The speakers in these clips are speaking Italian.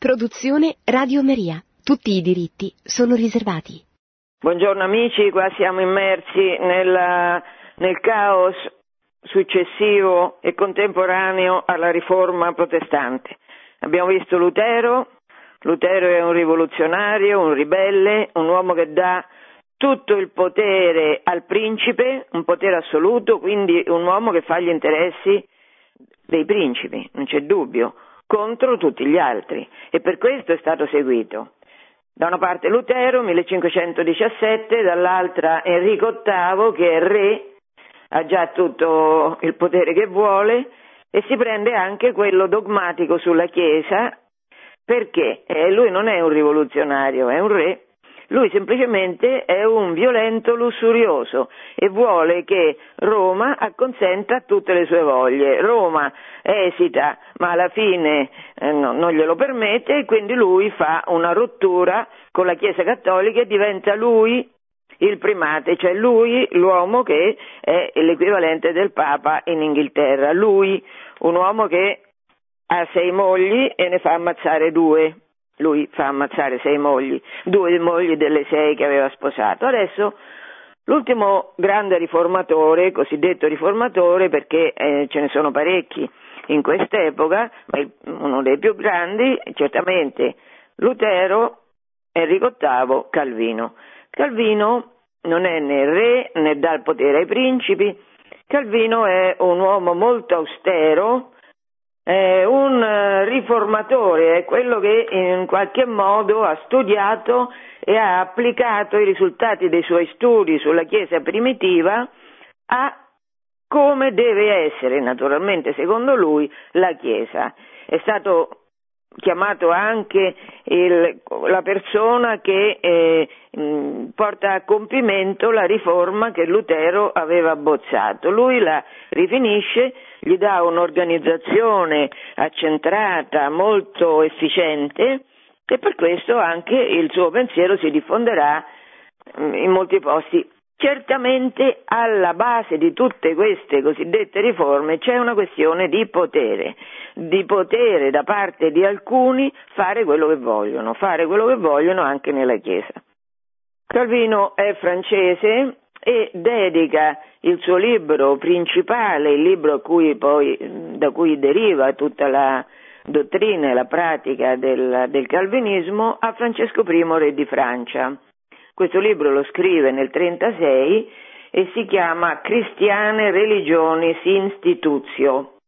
Produzione Radio Maria. Tutti i diritti sono riservati. Buongiorno amici, qua siamo immersi nella, nel caos successivo e contemporaneo alla riforma protestante. Abbiamo visto Lutero, Lutero è un rivoluzionario, un ribelle, un uomo che dà tutto il potere al principe, un potere assoluto, quindi un uomo che fa gli interessi dei principi, non c'è dubbio contro tutti gli altri e per questo è stato seguito. Da una parte Lutero, 1517, dall'altra Enrico VIII che è re, ha già tutto il potere che vuole e si prende anche quello dogmatico sulla Chiesa perché eh, lui non è un rivoluzionario, è un re lui semplicemente è un violento lussurioso e vuole che Roma acconsenta a tutte le sue voglie. Roma esita, ma alla fine eh, no, non glielo permette e quindi lui fa una rottura con la Chiesa Cattolica e diventa lui il primate, cioè lui l'uomo che è l'equivalente del Papa in Inghilterra. Lui, un uomo che ha sei mogli e ne fa ammazzare due lui fa ammazzare sei mogli, due mogli delle sei che aveva sposato. Adesso l'ultimo grande riformatore, cosiddetto riformatore, perché eh, ce ne sono parecchi in quest'epoca, ma uno dei più grandi, certamente Lutero, Enrico VIII, Calvino. Calvino non è né re né dà il potere ai principi, Calvino è un uomo molto austero, eh, un riformatore è quello che in qualche modo ha studiato e ha applicato i risultati dei suoi studi sulla Chiesa primitiva a come deve essere, naturalmente secondo lui, la Chiesa. È stato chiamato anche il, la persona che eh, porta a compimento la riforma che Lutero aveva abbozzato. Lui la rifinisce gli dà un'organizzazione accentrata, molto efficiente e per questo anche il suo pensiero si diffonderà mm, in molti posti. Certamente alla base di tutte queste cosiddette riforme c'è una questione di potere, di potere da parte di alcuni fare quello che vogliono, fare quello che vogliono anche nella Chiesa. Calvino è francese e dedica il suo libro principale, il libro cui poi, da cui deriva tutta la dottrina e la pratica del, del calvinismo, a Francesco I, re di Francia. Questo libro lo scrive nel 1936 e si chiama Cristiane Religionis Institutio.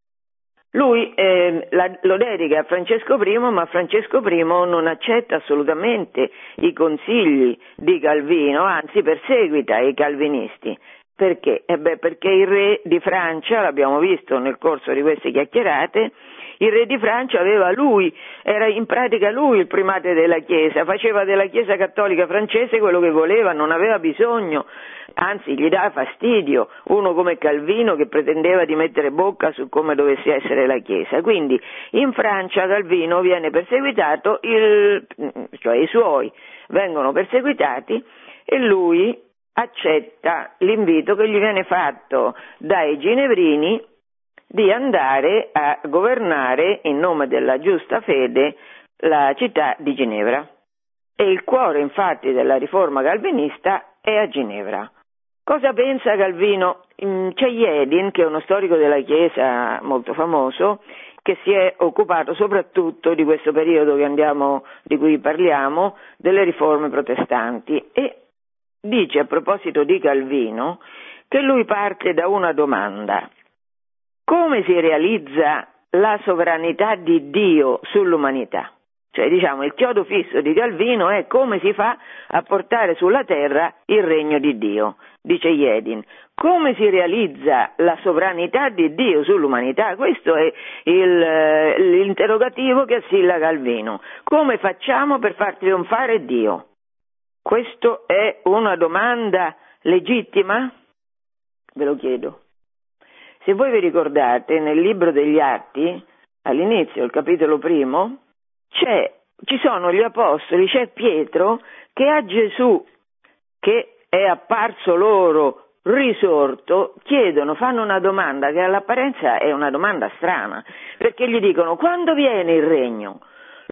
Lui eh, la, lo dedica a Francesco I, ma Francesco I non accetta assolutamente i consigli di Calvino, anzi perseguita i calvinisti. Perché? Eh beh, perché il re di Francia, l'abbiamo visto nel corso di queste chiacchierate, il re di Francia aveva lui, era in pratica lui il primate della Chiesa, faceva della Chiesa cattolica francese quello che voleva, non aveva bisogno, anzi gli dava fastidio uno come Calvino che pretendeva di mettere bocca su come dovesse essere la Chiesa. Quindi in Francia Calvino viene perseguitato, il, cioè i suoi vengono perseguitati e lui accetta l'invito che gli viene fatto dai ginevrini di andare a governare in nome della giusta fede la città di Ginevra. E il cuore infatti della riforma calvinista è a Ginevra. Cosa pensa Calvino? Mm, c'è Jedin, che è uno storico della Chiesa molto famoso, che si è occupato soprattutto di questo periodo andiamo, di cui parliamo, delle riforme protestanti e dice a proposito di Calvino che lui parte da una domanda. Come si realizza la sovranità di Dio sull'umanità? Cioè, diciamo, il chiodo fisso di Calvino è come si fa a portare sulla terra il regno di Dio, dice Jedin. Come si realizza la sovranità di Dio sull'umanità? Questo è il, eh, l'interrogativo che assilla Calvino. Come facciamo per far trionfare Dio? Questa è una domanda legittima? Ve lo chiedo. Se voi vi ricordate, nel libro degli Atti, all'inizio, il capitolo primo, ci sono gli apostoli, c'è Pietro che a Gesù, che è apparso loro risorto, chiedono, fanno una domanda che all'apparenza è una domanda strana, perché gli dicono quando viene il regno?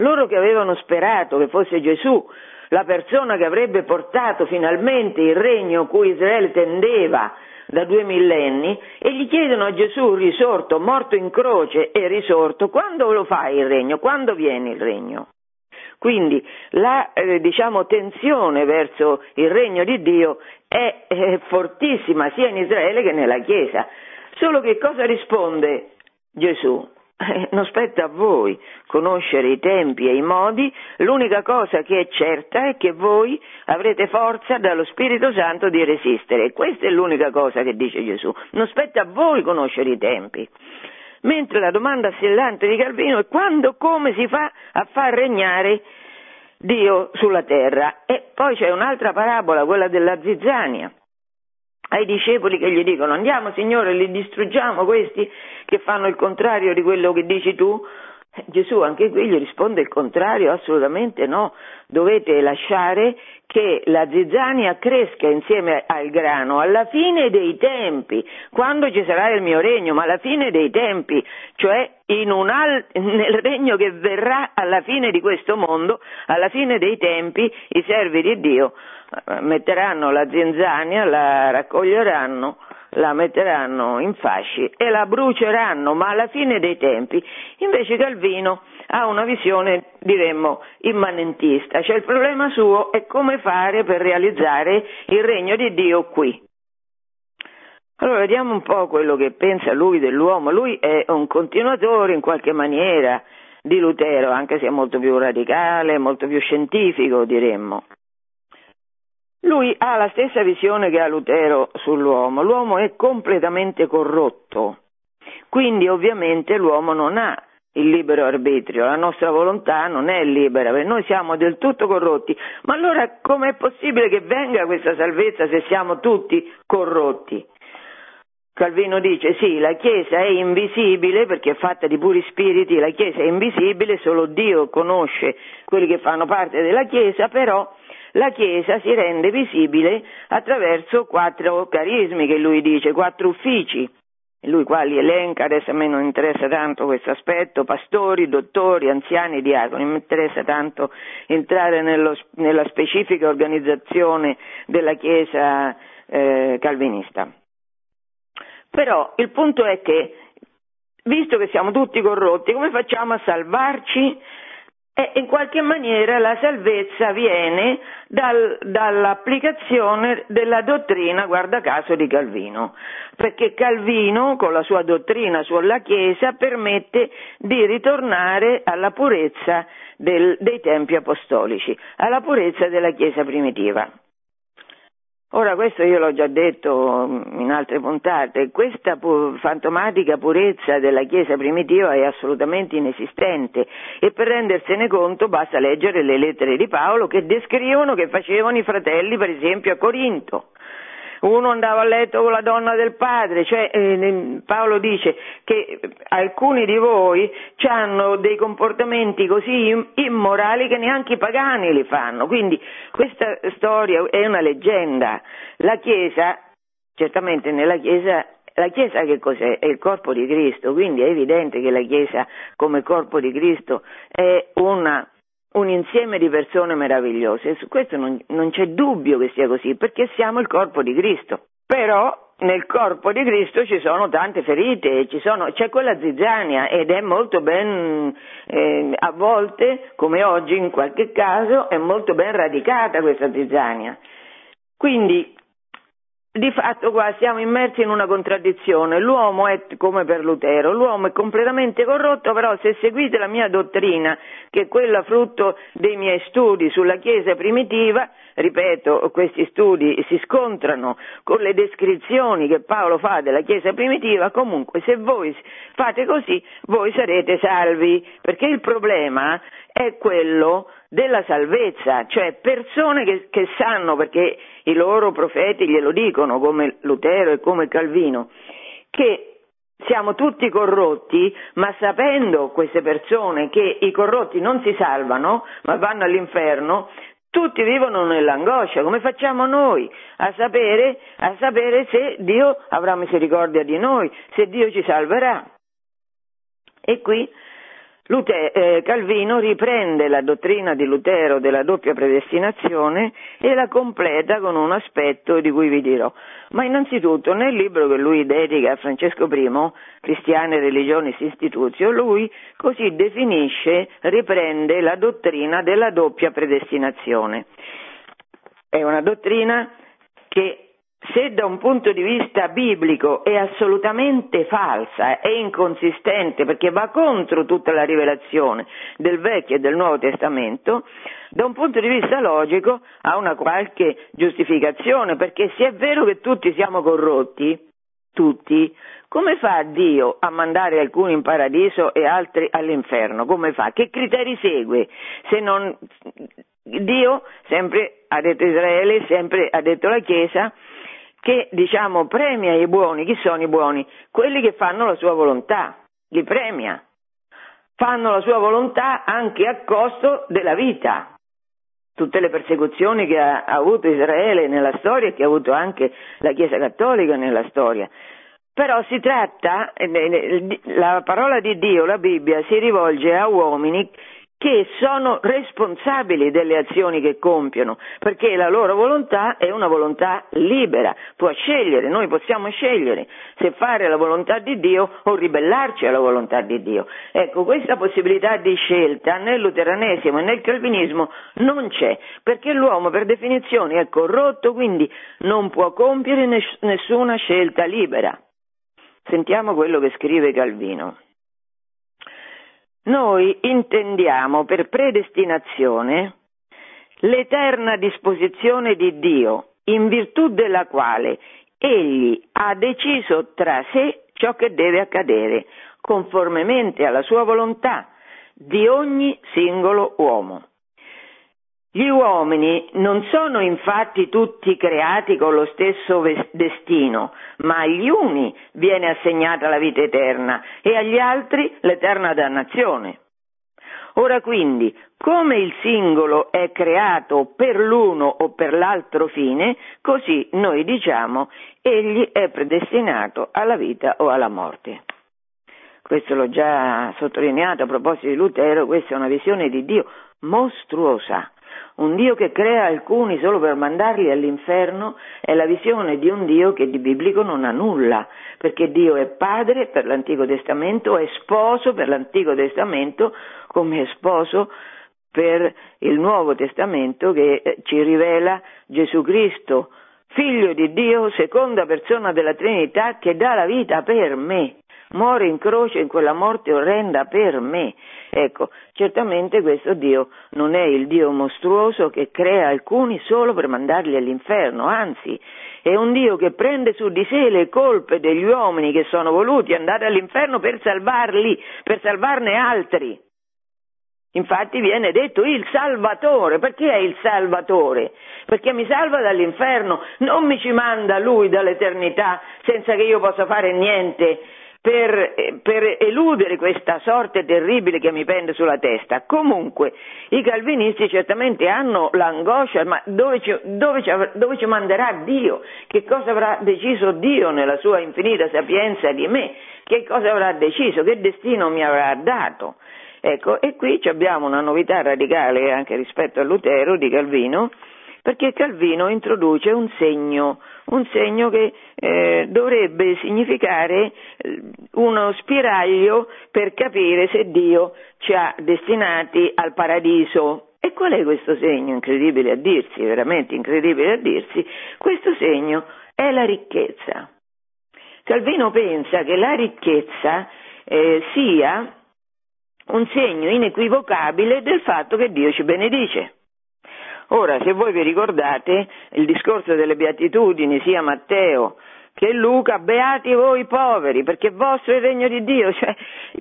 loro che avevano sperato che fosse Gesù la persona che avrebbe portato finalmente il regno cui Israele tendeva da due millenni e gli chiedono a Gesù risorto, morto in croce e risorto, quando lo fai il regno? Quando viene il regno? Quindi la eh, diciamo, tensione verso il regno di Dio è, è fortissima sia in Israele che nella Chiesa. Solo che cosa risponde Gesù? Eh, non spetta a voi conoscere i tempi e i modi, l'unica cosa che è certa è che voi avrete forza dallo Spirito Santo di resistere. Questa è l'unica cosa che dice Gesù. Non spetta a voi conoscere i tempi. Mentre la domanda assillante di Calvino è quando, come si fa a far regnare Dio sulla terra? E poi c'è un'altra parabola, quella della zizzania ai discepoli che gli dicono andiamo Signore, li distruggiamo questi che fanno il contrario di quello che dici tu? Eh, Gesù anche qui gli risponde il contrario, assolutamente no, dovete lasciare che la zizzania cresca insieme al grano alla fine dei tempi, quando ci sarà il mio regno, ma alla fine dei tempi, cioè al- nel regno che verrà alla fine di questo mondo, alla fine dei tempi i servi di Dio eh, metteranno la zenzania, la raccoglieranno, la metteranno in fasci e la bruceranno, ma alla fine dei tempi. Invece Calvino ha una visione, diremmo, immanentista, cioè il problema suo è come fare per realizzare il regno di Dio qui. Allora vediamo un po' quello che pensa lui dell'uomo. Lui è un continuatore in qualche maniera di Lutero, anche se è molto più radicale, molto più scientifico, diremmo. Lui ha la stessa visione che ha Lutero sull'uomo, l'uomo è completamente corrotto, quindi ovviamente l'uomo non ha il libero arbitrio, la nostra volontà non è libera, perché noi siamo del tutto corrotti, ma allora com'è possibile che venga questa salvezza se siamo tutti corrotti? Calvino dice sì, la Chiesa è invisibile perché è fatta di puri spiriti, la Chiesa è invisibile, solo Dio conosce quelli che fanno parte della Chiesa, però la Chiesa si rende visibile attraverso quattro carismi che lui dice, quattro uffici. Lui qua li elenca, adesso a me non interessa tanto questo aspetto, pastori, dottori, anziani, diaconi, mi interessa tanto entrare nello, nella specifica organizzazione della Chiesa eh, calvinista. Però il punto è che, visto che siamo tutti corrotti, come facciamo a salvarci e in qualche maniera la salvezza viene dal, dall'applicazione della dottrina, guarda caso, di Calvino, perché Calvino con la sua dottrina sulla Chiesa permette di ritornare alla purezza del, dei tempi apostolici, alla purezza della Chiesa primitiva. Ora questo io l'ho già detto in altre puntate, questa pu- fantomatica purezza della Chiesa primitiva è assolutamente inesistente e per rendersene conto basta leggere le lettere di Paolo che descrivono che facevano i fratelli per esempio a Corinto uno andava a letto con la donna del padre, cioè eh, Paolo dice che alcuni di voi hanno dei comportamenti così immorali che neanche i pagani li fanno, quindi questa storia è una leggenda. La Chiesa, certamente nella Chiesa la Chiesa che cos'è? È il corpo di Cristo, quindi è evidente che la Chiesa come corpo di Cristo è una un insieme di persone meravigliose, su questo non, non c'è dubbio che sia così, perché siamo il corpo di Cristo. Però nel corpo di Cristo ci sono tante ferite, sono, c'è quella zizzania ed è molto ben, eh, a volte, come oggi in qualche caso, è molto ben radicata questa zizzania. Quindi di fatto qua siamo immersi in una contraddizione. L'uomo è come per Lutero, l'uomo è completamente corrotto, però se seguite la mia dottrina, che è quella frutto dei miei studi sulla Chiesa primitiva, ripeto, questi studi si scontrano con le descrizioni che Paolo fa della Chiesa primitiva, comunque se voi fate così voi sarete salvi, perché il problema è quello della salvezza, cioè persone che, che sanno, perché i loro profeti glielo dicono, come Lutero e come Calvino, che siamo tutti corrotti, ma sapendo queste persone che i corrotti non si salvano, ma vanno all'inferno, tutti vivono nell'angoscia, come facciamo noi a sapere, a sapere se Dio avrà misericordia di noi, se Dio ci salverà. E qui Lute- eh, Calvino riprende la dottrina di Lutero della doppia predestinazione e la completa con un aspetto di cui vi dirò. Ma innanzitutto nel libro che lui dedica a Francesco I, Cristiane, Religionis, Institutio, lui così definisce, riprende la dottrina della doppia predestinazione. È una dottrina che se da un punto di vista biblico è assolutamente falsa, è inconsistente perché va contro tutta la rivelazione del Vecchio e del Nuovo Testamento, da un punto di vista logico ha una qualche giustificazione, perché se è vero che tutti siamo corrotti, tutti, come fa Dio a mandare alcuni in paradiso e altri all'inferno? Come fa? Che criteri segue? Se non Dio sempre ha detto Israele, sempre ha detto la Chiesa, che diciamo premia i buoni, chi sono i buoni? Quelli che fanno la sua volontà, li premia, fanno la sua volontà anche a costo della vita. Tutte le persecuzioni che ha, avuto Israele nella storia e che ha avuto anche la Chiesa Cattolica nella storia. Però si tratta, eh, eh, la parola di Dio, la Bibbia, si rivolge a uomini che sono responsabili delle azioni che compiono, perché la loro volontà è una volontà libera, può scegliere, noi possiamo scegliere se fare la volontà di Dio o ribellarci alla volontà di Dio. Ecco, questa possibilità di scelta nel luteranesimo e nel calvinismo non c'è, perché l'uomo per definizione è corrotto, quindi non può compiere nessuna scelta libera. Sentiamo quello che scrive Calvino. Noi intendiamo per predestinazione l'eterna disposizione di Dio, in virtù della quale egli ha deciso tra sé ciò che deve accadere, conformemente alla sua volontà di ogni singolo uomo. Gli uomini non sono infatti tutti creati con lo stesso destino, ma agli uni viene assegnata la vita eterna e agli altri l'eterna dannazione. Ora quindi, come il singolo è creato per l'uno o per l'altro fine, così noi diciamo egli è predestinato alla vita o alla morte. Questo l'ho già sottolineato a proposito di Lutero, questa è una visione di Dio mostruosa un Dio che crea alcuni solo per mandarli all'inferno è la visione di un Dio che di biblico non ha nulla, perché Dio è padre per l'Antico Testamento, è sposo per l'Antico Testamento, come è sposo per il Nuovo Testamento che eh, ci rivela Gesù Cristo, figlio di Dio, seconda persona della Trinità, che dà la vita per me muore in croce in quella morte orrenda per me. Ecco, certamente questo Dio non è il Dio mostruoso che crea alcuni solo per mandarli all'inferno, anzi è un Dio che prende su di sé le colpe degli uomini che sono voluti andare all'inferno per salvarli, per salvarne altri. Infatti viene detto il Salvatore, perché è il Salvatore? Perché mi salva dall'inferno, non mi ci manda lui dall'eternità senza che io possa fare niente per, per, eludere questa sorte terribile che mi pende sulla testa. Comunque, i calvinisti certamente hanno l'angoscia, ma dove ci, dove, ci, dove ci, manderà Dio? Che cosa avrà deciso Dio nella sua infinita sapienza di me? Che cosa avrà deciso? Che destino mi avrà dato? Ecco, e qui abbiamo una novità radicale anche rispetto a Lutero di Calvino, perché Calvino introduce un segno, un segno che eh, dovrebbe significare eh, uno spiraglio per capire se Dio ci ha destinati al paradiso. E qual è questo segno? Incredibile a dirsi, veramente incredibile a dirsi. Questo segno è la ricchezza. Calvino pensa che la ricchezza eh, sia un segno inequivocabile del fatto che Dio ci benedice. Ora, se voi vi ricordate il discorso delle beatitudini, sia Matteo che Luca, beati voi poveri, perché vostro è il regno di Dio, cioè,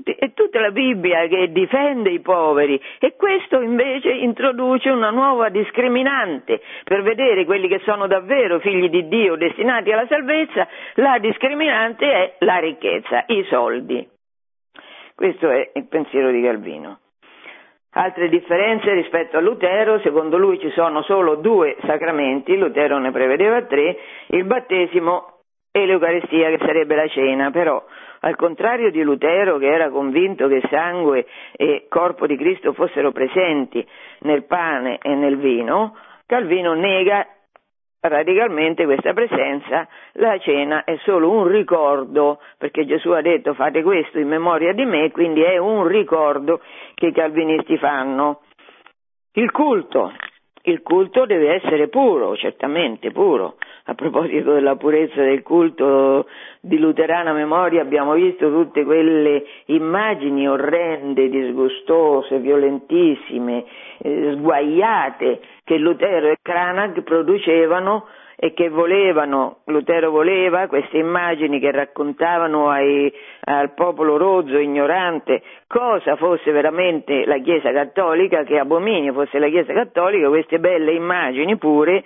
è tutta la Bibbia che difende i poveri e questo invece introduce una nuova discriminante per vedere quelli che sono davvero figli di Dio destinati alla salvezza, la discriminante è la ricchezza, i soldi. Questo è il pensiero di Calvino. Altre differenze rispetto a Lutero, secondo lui ci sono solo due sacramenti, Lutero ne prevedeva tre, il battesimo e l'Eucaristia che sarebbe la cena, però al contrario di Lutero che era convinto che sangue e corpo di Cristo fossero presenti nel pane e nel vino, Calvino nega radicalmente questa presenza, la cena è solo un ricordo, perché Gesù ha detto fate questo in memoria di me, quindi è un ricordo che i calvinisti fanno. Il culto, il culto deve essere puro, certamente puro. A proposito della purezza del culto di luterana memoria abbiamo visto tutte quelle immagini orrende, disgustose, violentissime, eh, sguaiate che Lutero e Cranach producevano e che volevano, Lutero voleva queste immagini che raccontavano ai, al popolo rozzo, ignorante, cosa fosse veramente la Chiesa Cattolica, che abominio fosse la Chiesa Cattolica, queste belle immagini pure,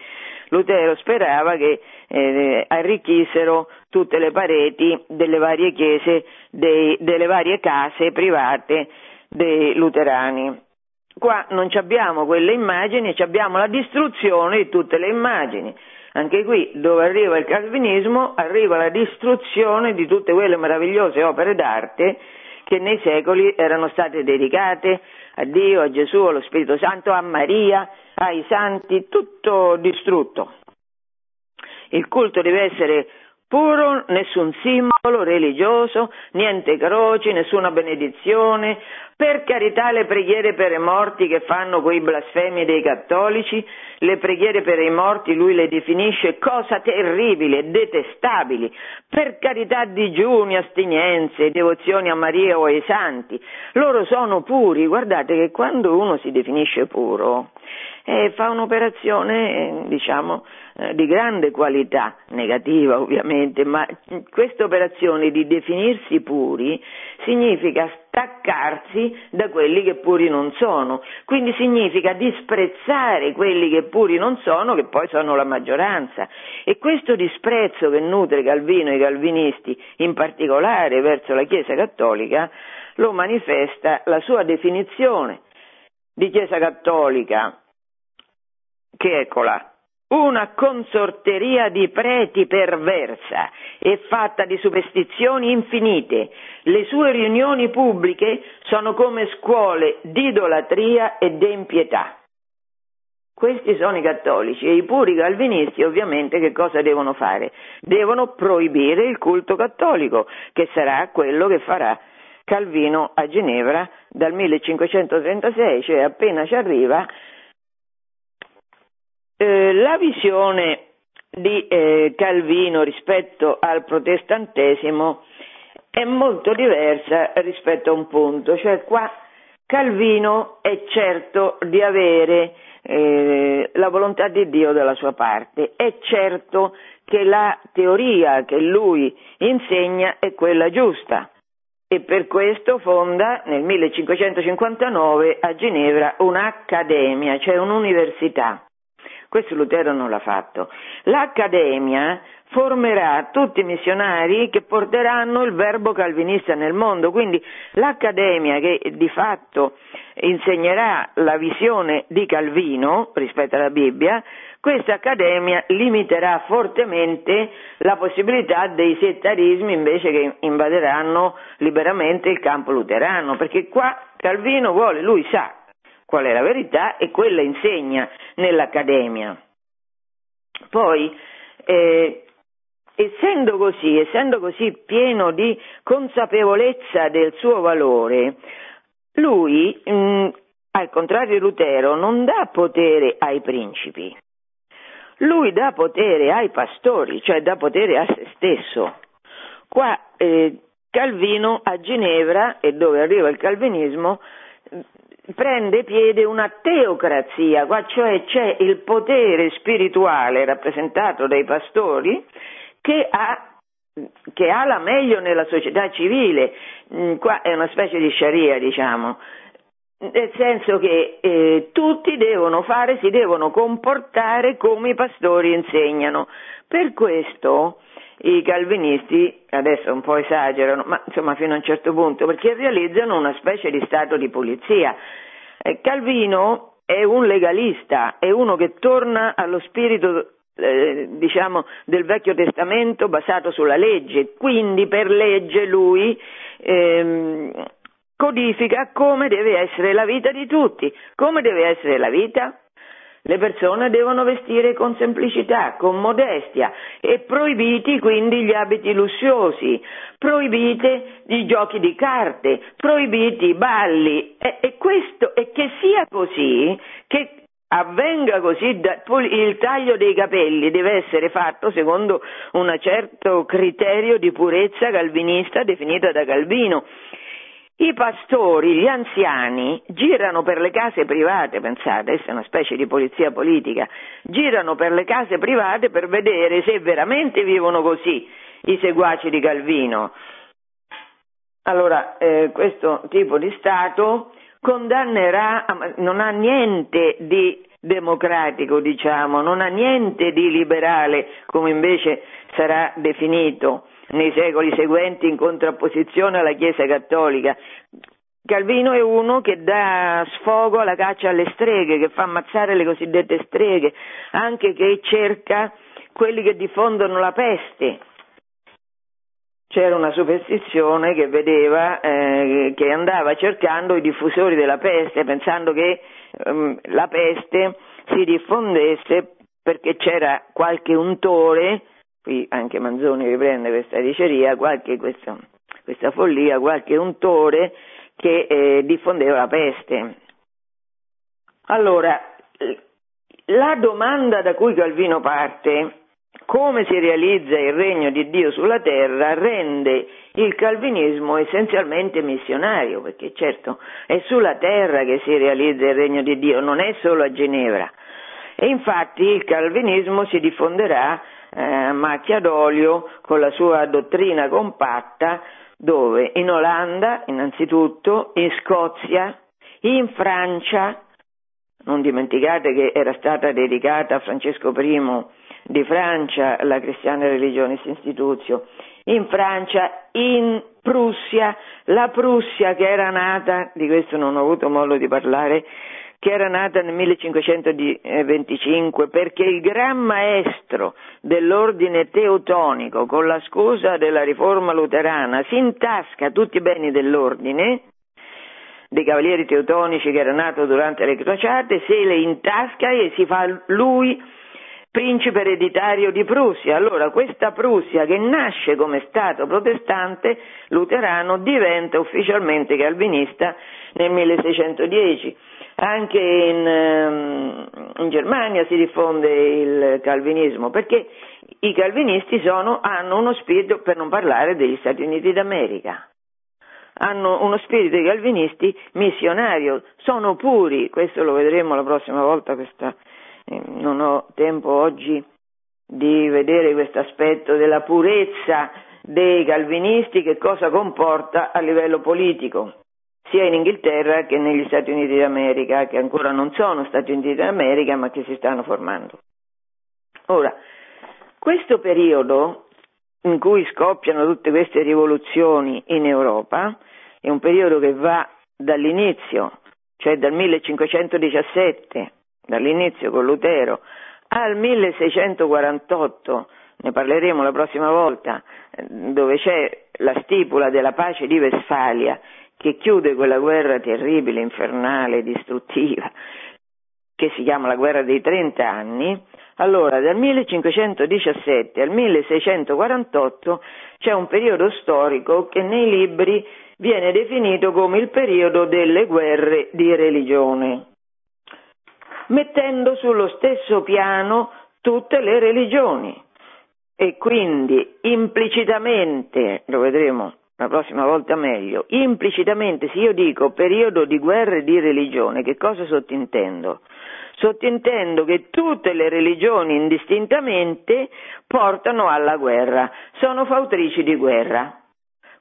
Lutero sperava che eh, arricchissero tutte le pareti delle varie chiese, dei, delle varie case private dei luterani. Qua non abbiamo quelle immagini, abbiamo la distruzione di tutte le immagini. Anche qui, dove arriva il calvinismo, arriva la distruzione di tutte quelle meravigliose opere d'arte che nei secoli erano state dedicate a Dio, a Gesù, allo Spirito Santo, a Maria, ai santi, tutto distrutto. Il culto deve essere puro, nessun simbolo religioso, niente croci, nessuna benedizione, per carità le preghiere per i morti che fanno quei blasfemi dei cattolici, le preghiere per i morti lui le definisce cosa terribili e detestabili, per carità digiuni, astinenze, devozioni a Maria o ai santi, loro sono puri, guardate che quando uno si definisce puro, eh, fa un'operazione, eh, diciamo, eh, di grande qualità, negativa ovviamente, ma questa operazione di definirsi puri significa staccarsi da quelli che puri non sono, quindi significa disprezzare quelli che puri non sono, che poi sono la maggioranza. E questo disprezzo che nutre Calvino e i calvinisti, in particolare verso la Chiesa cattolica, lo manifesta la sua definizione di Chiesa cattolica che eccola, una consorteria di preti perversa e fatta di superstizioni infinite. Le sue riunioni pubbliche sono come scuole di idolatria e di impietà. Questi sono i cattolici e i puri calvinisti ovviamente che cosa devono fare? Devono proibire il culto cattolico, che sarà quello che farà Calvino a Ginevra dal 1536, cioè appena ci arriva eh, la visione di eh, Calvino rispetto al protestantesimo è molto diversa rispetto a un punto, cioè qua Calvino è certo di avere eh, la volontà di Dio dalla sua parte, è certo che la teoria che lui insegna è quella giusta e per questo fonda nel 1559 a Ginevra un'accademia, cioè un'università. Questo Lutero non l'ha fatto. L'Accademia formerà tutti i missionari che porteranno il verbo calvinista nel mondo, quindi l'Accademia che di fatto insegnerà la visione di Calvino rispetto alla Bibbia, questa Accademia limiterà fortemente la possibilità dei settarismi invece che invaderanno liberamente il campo luterano, perché qua Calvino vuole, lui sa qual è la verità e quella insegna nell'Accademia. Poi, eh, essendo così, essendo così pieno di consapevolezza del suo valore, lui, mh, mm, al contrario di Lutero, non dà potere ai principi, lui dà potere ai pastori, cioè dà potere a se stesso. Qua eh, Calvino a Ginevra, e dove arriva il calvinismo, prende piede una teocrazia, qua cioè c'è il potere spirituale rappresentato dai pastori che ha, che ha la meglio nella società civile, mm, qua è una specie di sharia diciamo, nel senso che eh, tutti devono fare, si devono comportare come i pastori insegnano. Per questo i calvinisti, adesso un po' esagerano, ma insomma fino a un certo punto, perché realizzano una specie di stato di pulizia. Eh, Calvino è un legalista, è uno che torna allo spirito eh, diciamo, del Vecchio Testamento basato sulla legge, quindi per legge lui ehm, codifica come deve essere la vita di tutti, come deve essere la vita le persone devono vestire con semplicità, con modestia e proibiti quindi gli abiti lussuosi, proibite i giochi di carte, proibiti i balli. E, e, questo, e che sia così, che avvenga così, il taglio dei capelli deve essere fatto secondo un certo criterio di purezza calvinista definita da Calvino i pastori, gli anziani, girano per le case private, pensate, questa è una specie di polizia politica, girano per le case private per vedere se veramente vivono così i seguaci di Calvino. Allora, eh, questo tipo di Stato condannerà, non ha niente di democratico, diciamo, non ha niente di liberale, come invece sarà definito nei secoli seguenti in contrapposizione alla Chiesa cattolica. Calvino è uno che dà sfogo alla caccia alle streghe, che fa ammazzare le cosiddette streghe, anche che cerca quelli che diffondono la peste. C'era una superstizione che vedeva, eh, che andava cercando i diffusori della peste, pensando che ehm, la peste si diffondesse perché c'era qualche untore qui anche Manzoni riprende questa diceria, qualche, questa, questa follia, qualche untore che eh, diffondeva la peste. Allora, la domanda da cui Calvino parte, come si realizza il regno di Dio sulla terra, rende il calvinismo essenzialmente missionario, perché certo è sulla terra che si realizza il regno di Dio, non è solo a Ginevra. E infatti il calvinismo si diffonderà eh, macchia d'olio con la sua dottrina compatta dove in Olanda innanzitutto, in Scozia, in Francia, non dimenticate che era stata dedicata a Francesco I di Francia la Cristiana Religionis Institutio, in Francia, in Prussia, la Prussia che era nata, di questo non ho avuto modo di parlare, che era nata nel 1525 perché il gran maestro dell'ordine teutonico, con la scusa della riforma luterana, si intasca tutti i beni dell'ordine, dei cavalieri teutonici che era nato durante le crociate, se le intasca e si fa lui principe ereditario di Prussia. Allora questa Prussia che nasce come Stato protestante luterano diventa ufficialmente calvinista nel 1610 anche in, ehm, in, Germania si diffonde il calvinismo perché i calvinisti sono, hanno uno spirito, per non parlare degli Stati Uniti d'America, hanno uno spirito di calvinisti missionario, sono puri, questo lo vedremo la prossima volta, questa, eh, non ho tempo oggi di vedere questo aspetto della purezza dei calvinisti, che cosa comporta a livello politico sia in Inghilterra che negli Stati Uniti d'America, che ancora non sono Stati Uniti d'America ma che si stanno formando. Ora, questo periodo in cui scoppiano tutte queste rivoluzioni in Europa è un periodo che va dall'inizio, cioè dal 1517, dall'inizio con Lutero, al 1648, ne parleremo la prossima volta, dove c'è la stipula della pace di Westfalia che chiude quella guerra terribile, infernale, distruttiva, che si chiama la guerra dei 30 anni, allora dal 1517 al 1648 c'è un periodo storico che nei libri viene definito come il periodo delle guerre di religione, mettendo sullo stesso piano tutte le religioni. E quindi implicitamente, lo vedremo la prossima volta meglio, implicitamente se io dico periodo di guerra e di religione, che cosa sottintendo? Sottintendo che tutte le religioni indistintamente portano alla guerra, sono fautrici di guerra.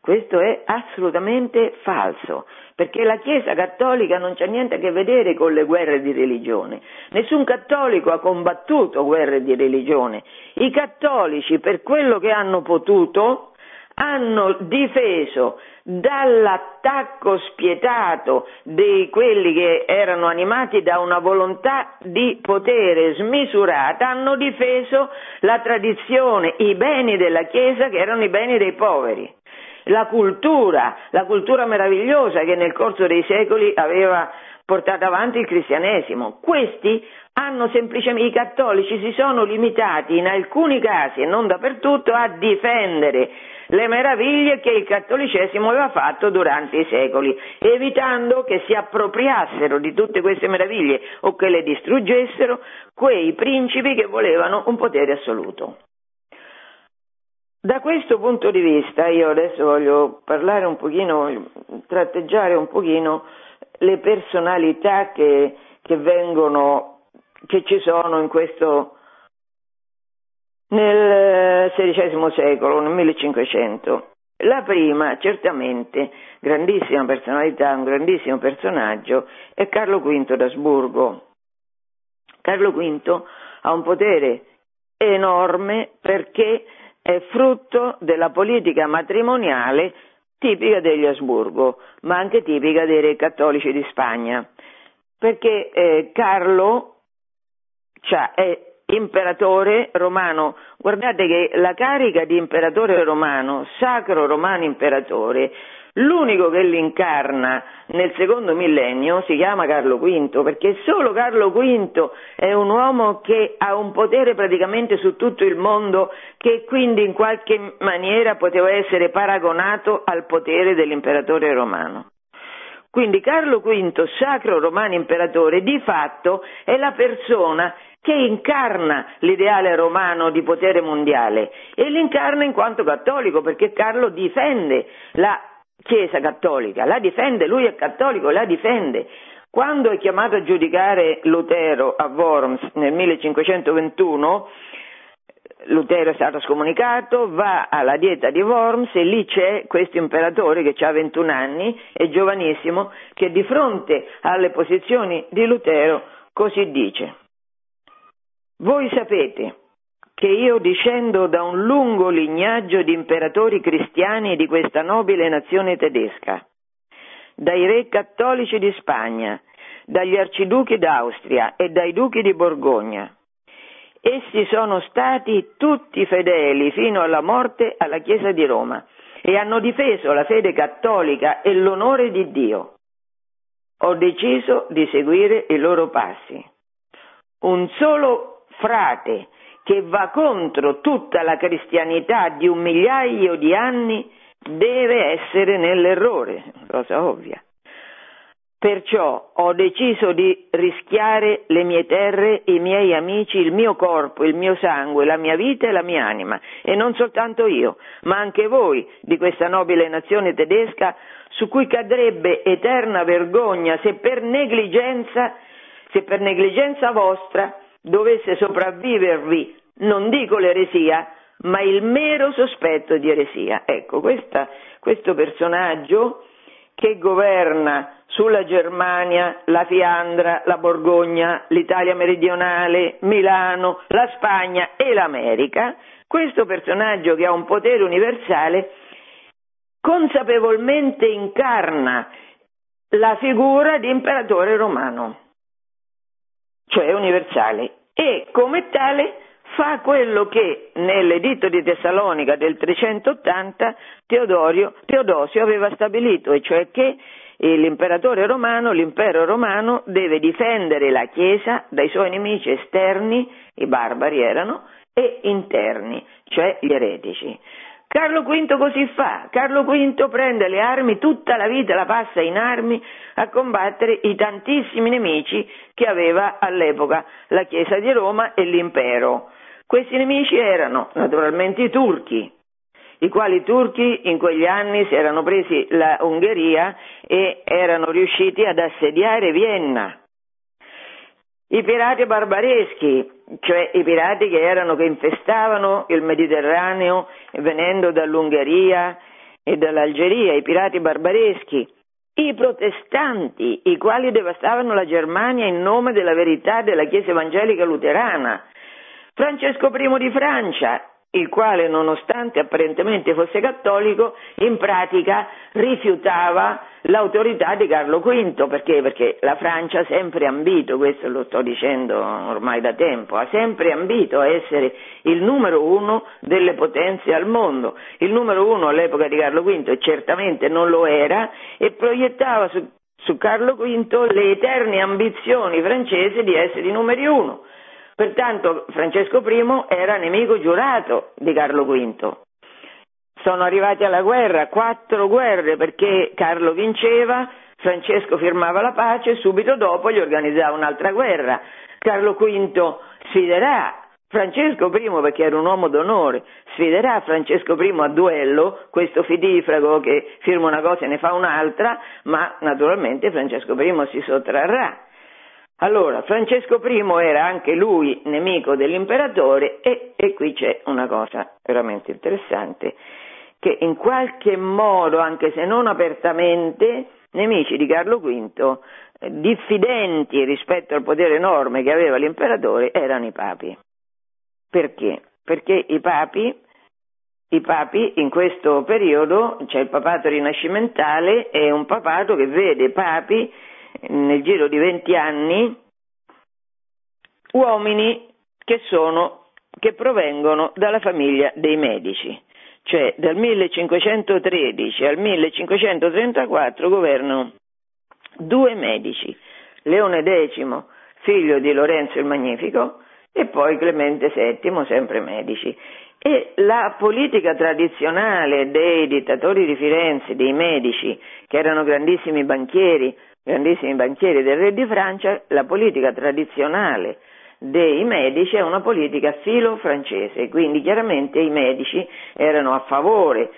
Questo è assolutamente falso, perché la Chiesa cattolica non c'ha niente a che vedere con le guerre di religione. Nessun cattolico ha combattuto guerre di religione. I cattolici, per quello che hanno potuto, hanno difeso dall'attacco spietato di quelli che erano animati da una volontà di potere smisurata, hanno difeso la tradizione, i beni della Chiesa che erano i beni dei poveri. La cultura, la cultura meravigliosa che nel corso dei secoli aveva portato avanti il cristianesimo. Questi hanno semplicemente, i cattolici si sono limitati in alcuni casi e non dappertutto a difendere le meraviglie che il cattolicesimo aveva fatto durante i secoli, evitando che si appropriassero di tutte queste meraviglie o che le distruggessero quei principi che volevano un potere assoluto. Da questo punto di vista io adesso voglio parlare un pochino, tratteggiare un pochino le personalità che, che vengono, che ci sono in questo, nel XVI secolo, nel 1500. La prima, certamente, grandissima personalità, un grandissimo personaggio, è Carlo V d'Asburgo. Carlo V ha un potere enorme perché è frutto della politica matrimoniale tipica degli Asburgo, ma anche tipica dei re cattolici di Spagna, perché eh, Carlo cioè, è imperatore romano. Guardate che la carica di imperatore romano, sacro romano imperatore, l'unico che l'incarna nel secondo millennio si chiama Carlo V, perché solo Carlo V è un uomo che ha un potere praticamente su tutto il mondo che quindi in qualche maniera poteva essere paragonato al potere dell'imperatore romano. Quindi Carlo V, sacro romano imperatore, di fatto è la persona che incarna l'ideale romano di potere mondiale e l'incarna in quanto cattolico perché Carlo difende la Chiesa cattolica, la difende, lui è cattolico, la difende. Quando è chiamato a giudicare Lutero a Worms nel 1521, Lutero è stato scomunicato, va alla dieta di Worms e lì c'è questo imperatore che ha 21 anni, è giovanissimo, che di fronte alle posizioni di Lutero così dice. Voi sapete che io discendo da un lungo lignaggio di imperatori cristiani di questa nobile nazione tedesca, dai re cattolici di Spagna, dagli arciduchi d'Austria e dai duchi di Borgogna. Essi sono stati tutti fedeli fino alla morte alla Chiesa di Roma e hanno difeso la fede cattolica e l'onore di Dio. Ho deciso di seguire i loro passi. Un solo frate che va contro tutta la cristianità di un migliaio di anni deve essere nell'errore, cosa ovvia. Perciò ho deciso di rischiare le mie terre, i miei amici, il mio corpo, il mio sangue, la mia vita e la mia anima, e non soltanto io, ma anche voi di questa nobile nazione tedesca, su cui cadrebbe eterna vergogna se per negligenza, se per negligenza vostra dovesse sopravvivervi, non dico l'eresia, ma il mero sospetto di eresia. Ecco, questa, questo personaggio che governa sulla Germania, la Fiandra, la Borgogna, l'Italia meridionale, Milano, la Spagna e l'America, questo personaggio che ha un potere universale consapevolmente incarna la figura di imperatore romano cioè universale, e come tale fa quello che nell'editto di Tessalonica del 380 Teodorio, Teodosio aveva stabilito, e cioè che l'imperatore romano, l'impero romano deve difendere la Chiesa dai suoi nemici esterni, i barbari erano, e interni, cioè gli eretici. Carlo V così fa, Carlo V prende le armi, tutta la vita la passa in armi a combattere i tantissimi nemici che aveva all'epoca la Chiesa di Roma e l'impero. Questi nemici erano naturalmente i turchi, i quali turchi in quegli anni si erano presi la Ungheria e erano riusciti ad assediare Vienna. I pirati barbareschi, cioè i pirati che, erano, che infestavano il Mediterraneo venendo dall'Ungheria e dall'Algeria, i pirati barbareschi, i protestanti, i quali devastavano la Germania in nome della verità della Chiesa evangelica luterana, Francesco I di Francia, il quale nonostante apparentemente fosse cattolico, in pratica rifiutava l'autorità di Carlo V, perché? Perché la Francia ha sempre ambito, questo lo sto dicendo ormai da tempo, ha sempre ambito a essere il numero uno delle potenze al mondo. Il numero uno all'epoca di Carlo V certamente non lo era e proiettava su, su Carlo V le eterne ambizioni francesi di essere i numeri uno. Pertanto Francesco I era nemico giurato di Carlo V. Sono arrivati alla guerra, quattro guerre perché Carlo vinceva, Francesco firmava la pace e subito dopo gli organizzava un'altra guerra. Carlo V sfiderà Francesco I, perché era un uomo d'onore, sfiderà Francesco I a duello, questo fidifrago che firma una cosa e ne fa un'altra, ma naturalmente Francesco I si sottrarrà. Allora, Francesco I era anche lui nemico dell'imperatore e, e qui c'è una cosa veramente interessante, che in qualche modo, anche se non apertamente, nemici di Carlo V, eh, diffidenti rispetto al potere enorme che aveva l'imperatore, erano i papi. Perché? Perché i papi, i papi in questo periodo, c'è il papato rinascimentale, è un papato che vede papi nel giro di 20 anni uomini che, sono, che provengono dalla famiglia dei medici, cioè dal 1513 al 1534 governano due medici, Leone X, figlio di Lorenzo il Magnifico, e poi Clemente VII, sempre medici. E la politica tradizionale dei dittatori di Firenze, dei medici, che erano grandissimi banchieri, grandissimi banchieri del re di Francia, la politica tradizionale dei medici è una politica filo-francese, quindi chiaramente i medici erano a favore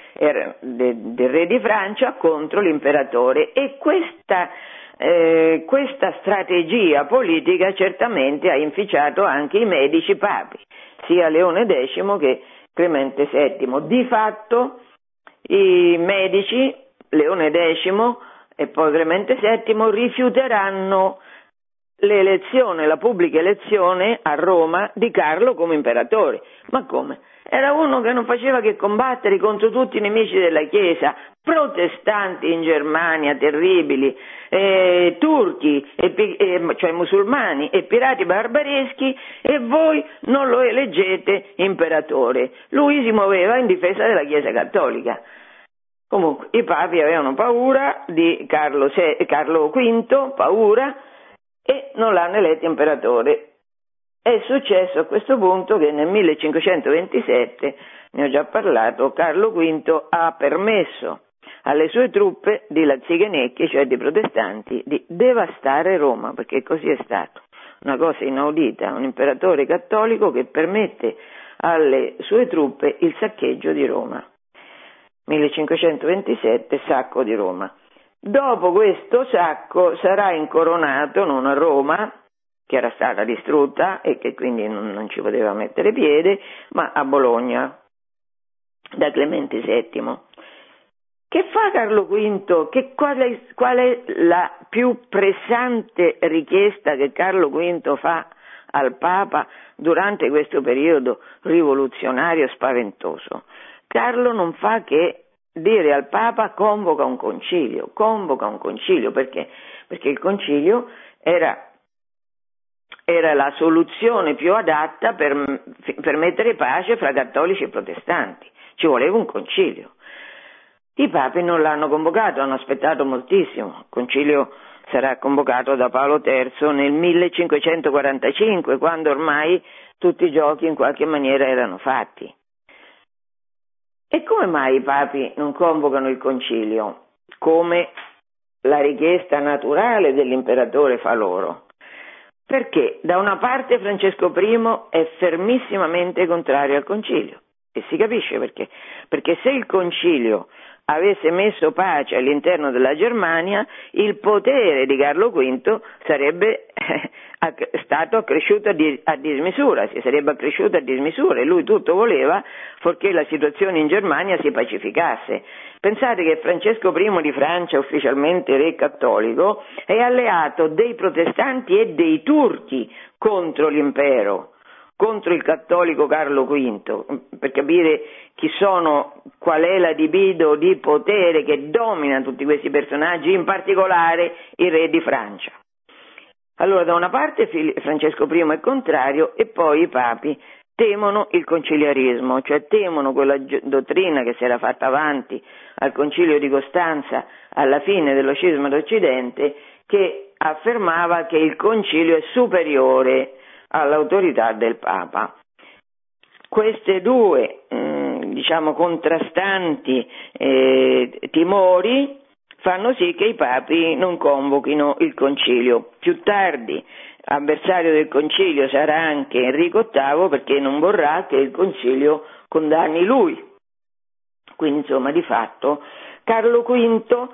del re di Francia contro l'imperatore e questa, eh, questa strategia politica certamente ha inficiato anche i medici papi, sia Leone X che Clemente VII. Di fatto i medici, Leone X, e poi Clemente VII rifiuteranno l'elezione, la pubblica elezione a Roma di Carlo come imperatore. Ma come? Era uno che non faceva che combattere contro tutti i nemici della Chiesa, protestanti in Germania terribili, eh, turchi, e, eh, cioè musulmani e pirati barbareschi e voi non lo eleggete imperatore. Lui si muoveva in difesa della Chiesa cattolica. Comunque i papi avevano paura di Carlo, Carlo V, paura, e non l'hanno eletto imperatore. È successo a questo punto che nel 1527, ne ho già parlato, Carlo V ha permesso alle sue truppe di Lazzighenecchi, cioè di protestanti, di devastare Roma, perché così è stato. Una cosa inaudita, un imperatore cattolico che permette alle sue truppe il saccheggio di Roma. 1527 sacco di Roma. Dopo questo sacco sarà incoronato non a Roma, che era stata distrutta e che quindi non, non ci poteva mettere piede, ma a Bologna da Clemente VII. Che fa Carlo V? Che, qual, è, qual, è, la più pressante richiesta che Carlo V fa al Papa durante questo periodo rivoluzionario spaventoso? Carlo non fa che dire al Papa convoca un concilio, convoca un concilio perché? Perché il concilio era, era la soluzione più adatta per, per mettere pace fra cattolici e protestanti, ci voleva un concilio. I papi non l'hanno convocato, hanno aspettato moltissimo. Il concilio sarà convocato da Paolo III nel 1545, quando ormai tutti i giochi in qualche maniera erano fatti. E come mai i papi non convocano il concilio? Come la richiesta naturale dell'imperatore fa loro? Perché da una parte Francesco I è fermissimamente contrario al concilio e si capisce perché. Perché se il concilio avesse messo pace all'interno della Germania, il potere di Carlo V sarebbe eh, stato accresciuto a, dismisura, si sarebbe accresciuto a dismisura e lui tutto voleva fuorché la situazione in Germania si pacificasse. Pensate che Francesco I di Francia, ufficialmente re cattolico, è alleato dei protestanti e dei turchi contro l'impero contro il cattolico Carlo V, per capire chi sono, qual è la libido di potere che domina tutti questi personaggi, in particolare il re di Francia. Allora, da una parte Francesco I è contrario e poi i papi temono il conciliarismo, cioè temono quella dottrina che si era fatta avanti al concilio di Costanza alla fine dello scisma d'Occidente che affermava che il concilio è superiore all'autorità del Papa. Queste due mm, diciamo, contrastanti eh, timori fanno sì che i papi non convochino il concilio. Più tardi avversario del concilio sarà anche Enrico VIII perché non vorrà che il concilio condanni lui. Quindi insomma di fatto Carlo V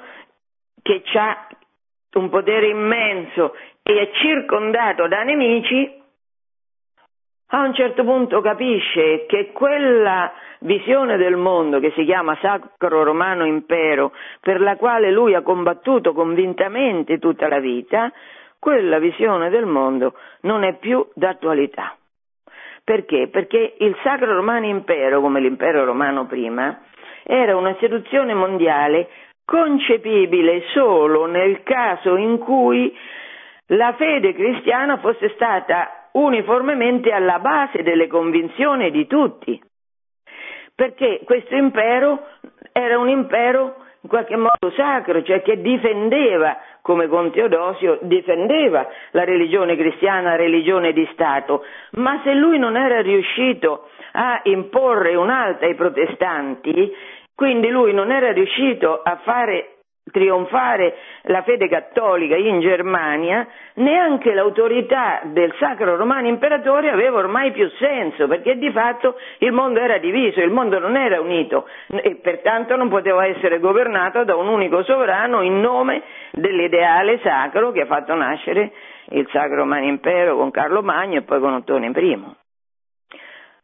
che ha un potere immenso e è circondato da nemici, a un certo punto capisce che quella visione del mondo che si chiama Sacro Romano Impero, per la quale lui ha combattuto convintamente tutta la vita, quella visione del mondo non è più d'attualità. Perché? Perché il Sacro Romano Impero, come l'impero romano prima, era un'istituzione mondiale concepibile solo nel caso in cui la fede cristiana fosse stata uniformemente alla base delle convinzioni di tutti, perché questo impero era un impero in qualche modo sacro, cioè che difendeva, come con Teodosio, difendeva la religione cristiana, la religione di Stato, ma se lui non era riuscito a imporre un'alta ai protestanti, quindi lui non era riuscito a fare trionfare la fede cattolica in Germania, neanche l'autorità del Sacro Romano Imperatore aveva ormai più senso, perché di fatto il mondo era diviso, il mondo non era unito e pertanto non poteva essere governato da un unico sovrano in nome dell'ideale sacro che ha fatto nascere il Sacro Romano Impero con Carlo Magno e poi con Ottone I.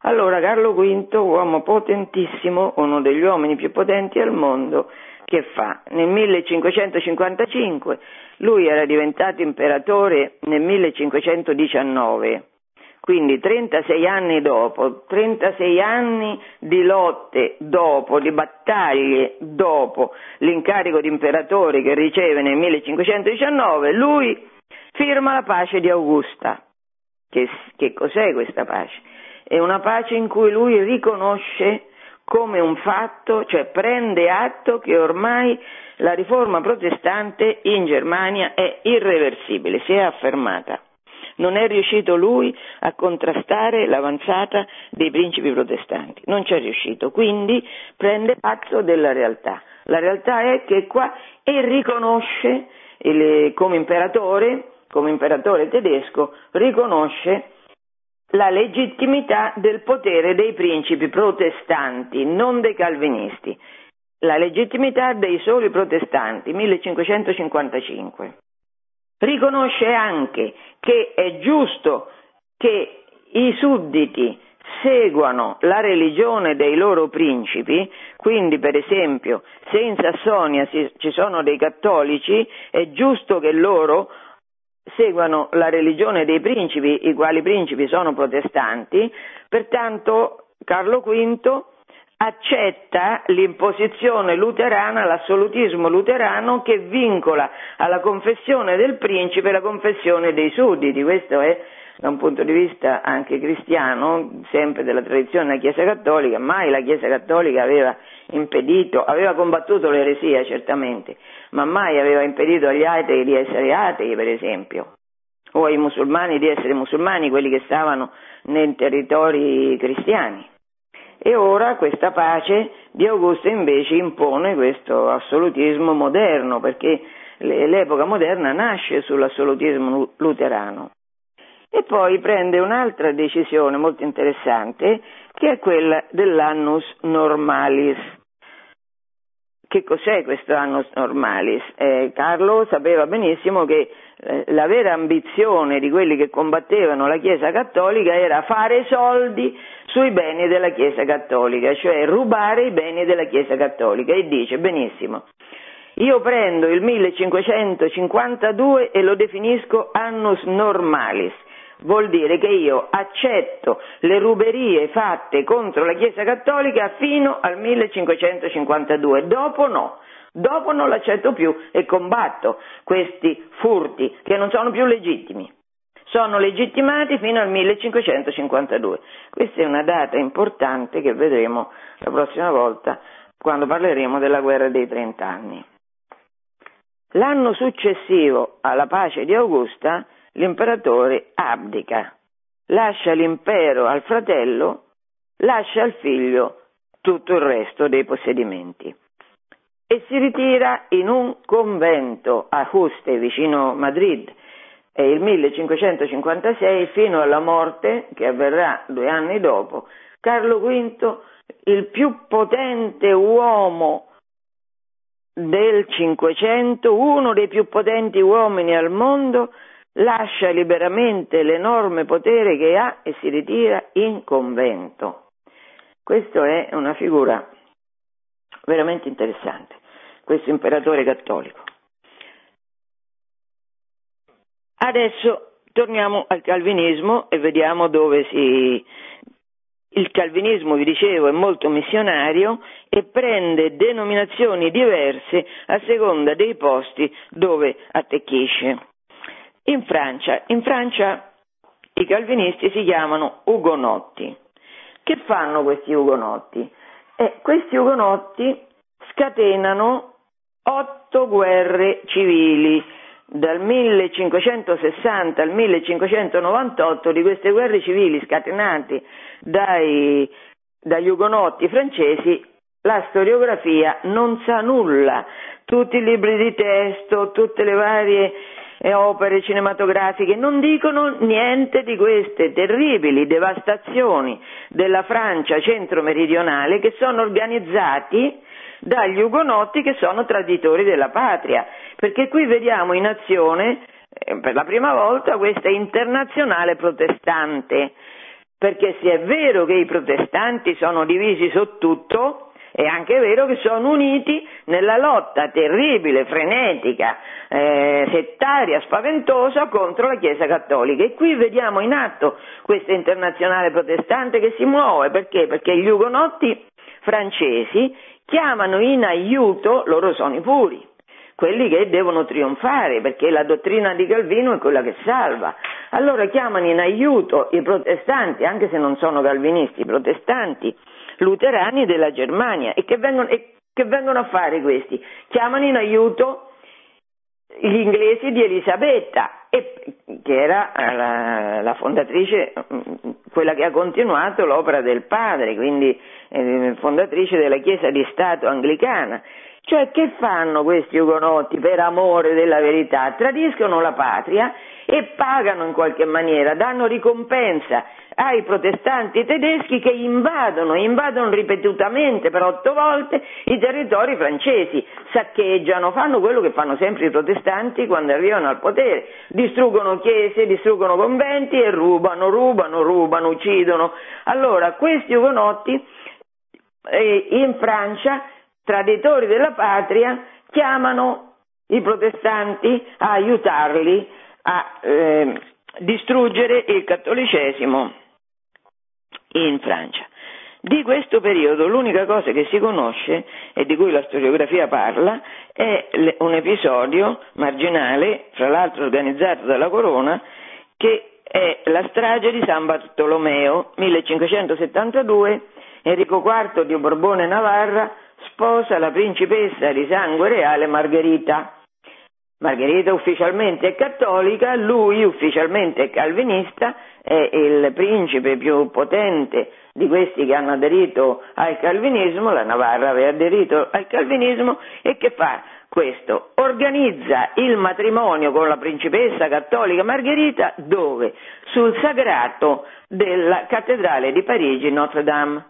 Allora Carlo V, uomo potentissimo, uno degli uomini più potenti al mondo, che fa? Nel 1555 lui era diventato imperatore nel 1519, quindi 36 anni dopo, 36 anni di lotte dopo, di battaglie dopo l'incarico di imperatore che riceve nel 1519, lui firma la pace di Augusta. Che, che cos'è questa pace? È una pace in cui lui riconosce come un fatto, cioè prende atto che ormai la riforma protestante in Germania è irreversibile, si è affermata. Non è riuscito lui a contrastare l'avanzata dei principi protestanti, non ci è riuscito, quindi prende atto della realtà. La realtà è che qua e riconosce il, come imperatore, come imperatore tedesco, riconosce la legittimità del potere dei principi protestanti, non dei calvinisti. La legittimità dei soli protestanti, 1555. Riconosce anche che è giusto che i sudditi seguano la religione dei loro principi, quindi per esempio se in Sassonia ci sono dei cattolici è giusto che loro seguano la religione dei principi, i quali principi sono protestanti, pertanto Carlo V accetta l'imposizione luterana, l'assolutismo luterano che vincola alla confessione del principe la confessione dei sudditi. Questo è da un punto di vista anche cristiano, sempre della tradizione della Chiesa Cattolica, mai la Chiesa Cattolica aveva impedito, aveva combattuto l'eresia certamente, ma mai aveva impedito agli atei di essere atei, per esempio, o ai musulmani di essere musulmani, quelli che stavano nei territori cristiani. E ora questa pace di Augusto invece impone questo assolutismo moderno, perché l'epoca moderna nasce sull'assolutismo luterano. E poi prende un'altra decisione molto interessante, che è quella dell'annus normalis. Che cos'è questo annus normalis? Eh, Carlo sapeva benissimo che eh, la vera ambizione di quelli che combattevano la Chiesa Cattolica era fare soldi sui beni della Chiesa Cattolica, cioè rubare i beni della Chiesa Cattolica e dice benissimo, io prendo il 1552 e lo definisco annus normalis, vuol dire che io accetto le ruberie fatte contro la Chiesa Cattolica fino al 1552, dopo no. Dopo non l'accetto più e combatto questi furti che non sono più legittimi. Sono legittimati fino al 1552. Questa è una data importante che vedremo la prossima volta quando parleremo della guerra dei trent'anni. L'anno successivo alla pace di Augusta l'imperatore abdica, lascia l'impero al fratello, lascia al figlio tutto il resto dei possedimenti. E si ritira in un convento a Juste, vicino Madrid, è il 1556 fino alla morte, che avverrà due anni dopo, Carlo V, il più potente uomo del Cinquecento, uno dei più potenti uomini al mondo, lascia liberamente l'enorme potere che ha e si ritira in convento. Questa è una figura veramente interessante, questo imperatore cattolico. Adesso torniamo al calvinismo e vediamo dove si... Il calvinismo, vi dicevo, è molto missionario e prende denominazioni diverse a seconda dei posti dove attecchisce. In Francia, in Francia i calvinisti si chiamano ugonotti. Che fanno questi ugonotti? Eh, questi ugonotti scatenano otto guerre civili. Dal 1560 al 1598 di queste guerre civili scatenate dai, dagli ugonotti francesi la storiografia non sa nulla. Tutti i libri di testo, tutte le varie e opere cinematografiche non dicono niente di queste terribili devastazioni della Francia centro-meridionale che sono organizzati dagli ugonotti che sono traditori della patria, perché qui vediamo in azione eh, per la prima volta questa internazionale protestante, perché se è vero che i protestanti sono divisi su tutto, è anche vero che sono uniti nella lotta terribile, frenetica, eh, settaria, spaventosa contro la Chiesa Cattolica. E qui vediamo in atto questa internazionale protestante che si muove. Perché? Perché gli ugonotti francesi chiamano in aiuto, loro sono i puri, quelli che devono trionfare, perché la dottrina di Calvino è quella che salva. Allora chiamano in aiuto i protestanti, anche se non sono calvinisti, i protestanti luterani della Germania e che vengono, e che vengono a fare questi? Chiamano in aiuto gli inglesi di Elisabetta, e, che era la, la, fondatrice, quella che ha continuato l'opera del padre, quindi eh, fondatrice della Chiesa di Stato anglicana. Cioè che fanno questi ugonotti per amore della verità? Tradiscono la patria e pagano in qualche maniera, danno ricompensa ai protestanti tedeschi che invadono, invadono ripetutamente per otto volte i territori francesi, saccheggiano, fanno quello che fanno sempre i protestanti quando arrivano al potere, distruggono chiese, distruggono conventi e rubano, rubano, rubano, uccidono. Allora questi ugonotti eh, in Francia, traditori della patria, chiamano i protestanti a aiutarli a eh, distruggere il cattolicesimo in Francia. Di questo periodo l'unica cosa che si conosce e di cui la storiografia parla è un episodio marginale, fra l'altro organizzato dalla Corona, che è la strage di San Bartolomeo 1572. Enrico IV di Borbone Navarra sposa la principessa di sangue reale Margherita. Margherita ufficialmente è cattolica, lui ufficialmente è calvinista è il principe più potente di questi che hanno aderito al calvinismo, la Navarra aveva aderito al calvinismo e che fa questo? Organizza il matrimonio con la principessa cattolica Margherita dove? Sul sagrato della cattedrale di Parigi Notre Dame.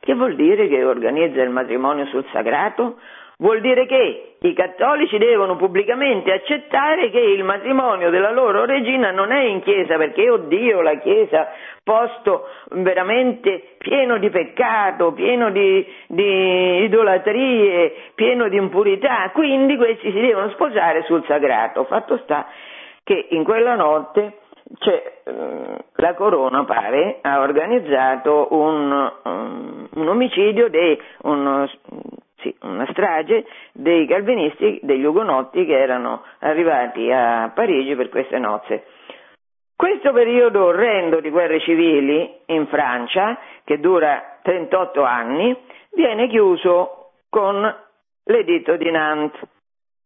Che vuol dire che organizza il matrimonio sul sagrato? Vuol dire che i cattolici devono pubblicamente accettare che il matrimonio della loro regina non è in chiesa perché, oddio, la chiesa, posto veramente pieno di peccato, pieno di, di idolatrie, pieno di impurità, quindi questi si devono sposare sul sagrato. Fatto sta che in quella notte cioè, la Corona pare ha organizzato un, um, un omicidio, dei, un, sì, una strage dei calvinisti, degli ugonotti che erano arrivati a Parigi per queste nozze. Questo periodo orrendo di guerre civili in Francia, che dura 38 anni, viene chiuso con l'editto di Nantes.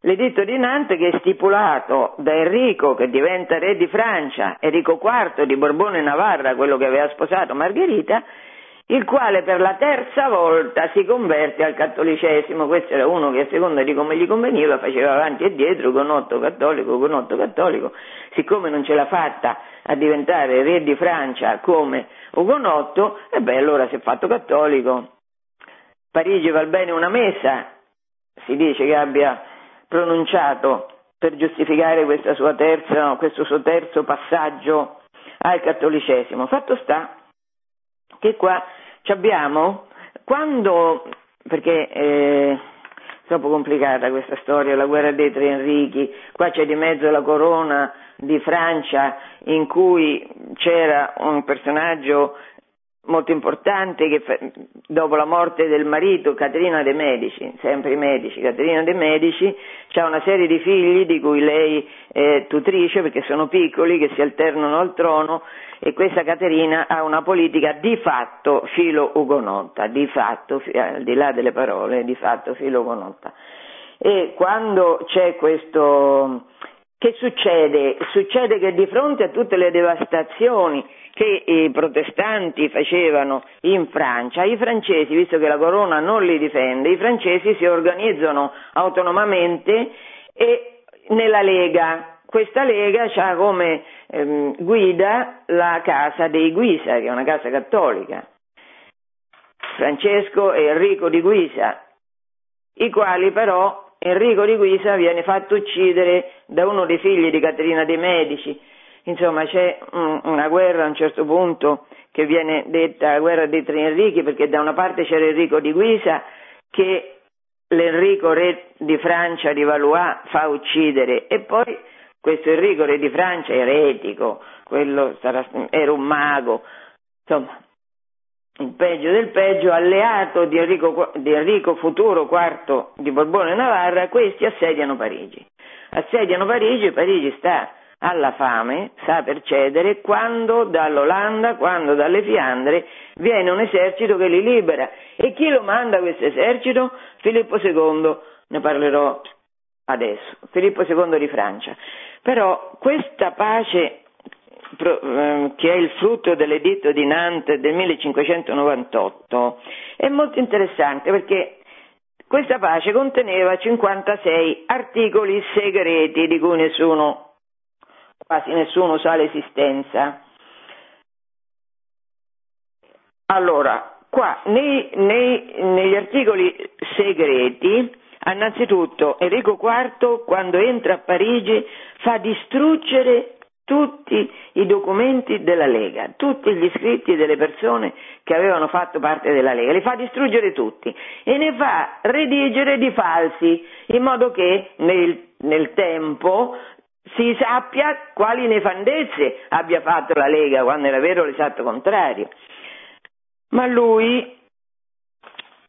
L'editto di Nantes che è stipulato da Enrico, che diventa re di Francia, Enrico IV di Borbone Navarra, quello che aveva sposato Margherita, il quale per la terza volta si converte al cattolicesimo, questo era uno che a seconda di come gli conveniva faceva avanti e dietro, Gonotto cattolico, Gonotto cattolico, siccome non ce l'ha fatta a diventare re di Francia come Ugonotto, e beh allora si è fatto cattolico. Parigi val bene una messa, si dice che abbia pronunciato per giustificare terza, questo suo terzo passaggio al cattolicesimo. Fatto sta che qua abbiamo, quando, perché è troppo complicata questa storia, la guerra dei tre Enrichi, qua c'è di mezzo la corona di Francia in cui c'era un personaggio molto importante che dopo la morte del marito Caterina de' Medici, sempre i Medici, Caterina de' Medici, ha una serie di figli di cui lei è tutrice perché sono piccoli che si alternano al trono e questa Caterina ha una politica di fatto filo-ugonotta, di fatto, al di là delle parole, di fatto filo-ugonotta. E quando c'è questo, che succede? Succede che di fronte a tutte le devastazioni che i protestanti facevano in Francia, i francesi, visto che la corona non li difende, i francesi si organizzano autonomamente e nella Lega. Questa Lega ha come ehm, guida la casa dei Guisa, che è una casa cattolica. Francesco e Enrico di Guisa, i quali però Enrico di Guisa viene fatto uccidere da uno dei figli di Caterina de' Medici. Insomma c'è una guerra a un certo punto che viene detta la guerra dei tre Enrichi perché da una parte c'era Enrico di Guisa che l'Enrico re di Francia di Valois fa uccidere e poi questo Enrico re di Francia era etico, quello sarà, era un mago, insomma il peggio del peggio, alleato di Enrico, di Enrico futuro IV di Borbone Navarra, questi assediano Parigi. Assediano Parigi, Parigi sta alla fame sa per cedere quando dall'Olanda, quando dalle Fiandre viene un esercito che li libera. E chi lo manda questo esercito? Filippo II, ne parlerò adesso, Filippo II di Francia. Però questa pace che è il frutto dell'editto di Nantes del 1598 è molto interessante perché questa pace conteneva 56 articoli segreti di cui nessuno quasi nessuno sa l'esistenza. Allora, qua nei, nei, negli articoli segreti, innanzitutto Enrico IV quando entra a Parigi fa distruggere tutti i documenti della Lega, tutti gli scritti delle persone che avevano fatto parte della Lega, li fa distruggere tutti e ne fa redigere di falsi, in modo che nel, nel tempo si sappia quali nefandezze abbia fatto la Lega quando era vero l'esatto contrario. Ma lui,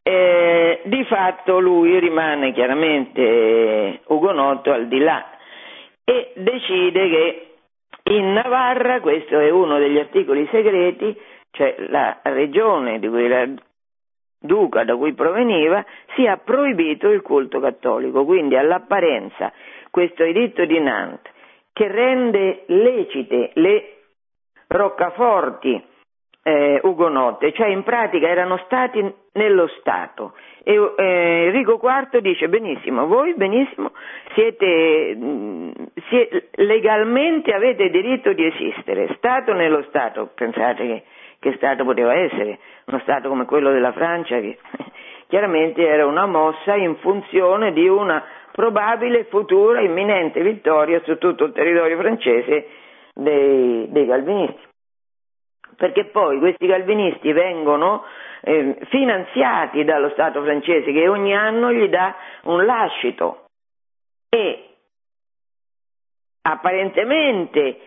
eh, di fatto lui rimane chiaramente ugonotto al di là e decide che in Navarra, questo è uno degli articoli segreti, cioè la regione di cui era duca da cui proveniva, sia proibito il culto cattolico, quindi all'apparenza questo editto di Nantes che rende lecite le roccaforti eh, ugonotte, cioè in pratica erano stati nello Stato. E eh, Enrico IV dice benissimo, voi benissimo siete, siete, legalmente avete diritto di esistere, Stato nello Stato, pensate che, che Stato poteva essere, uno Stato come quello della Francia che chiaramente era una mossa in funzione di una probabile futura imminente vittoria su tutto il territorio francese dei, dei calvinisti. Perché poi questi calvinisti vengono eh, finanziati dallo Stato francese che ogni anno gli dà un lascito. E apparentemente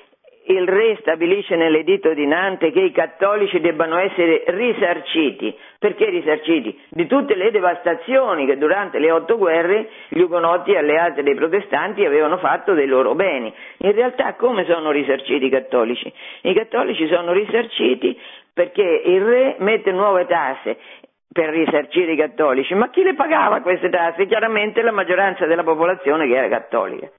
il re stabilisce nell'editto di Nantes che i cattolici debbano essere risarciti. Perché risarciti? Di tutte le devastazioni che durante le otto guerre gli ugonotti alleati dei protestanti avevano fatto dei loro beni. In realtà come sono risarciti i cattolici? I cattolici sono risarciti perché il re mette nuove tasse per risarcire i cattolici, ma chi le pagava queste tasse? Chiaramente la maggioranza della popolazione che era cattolica.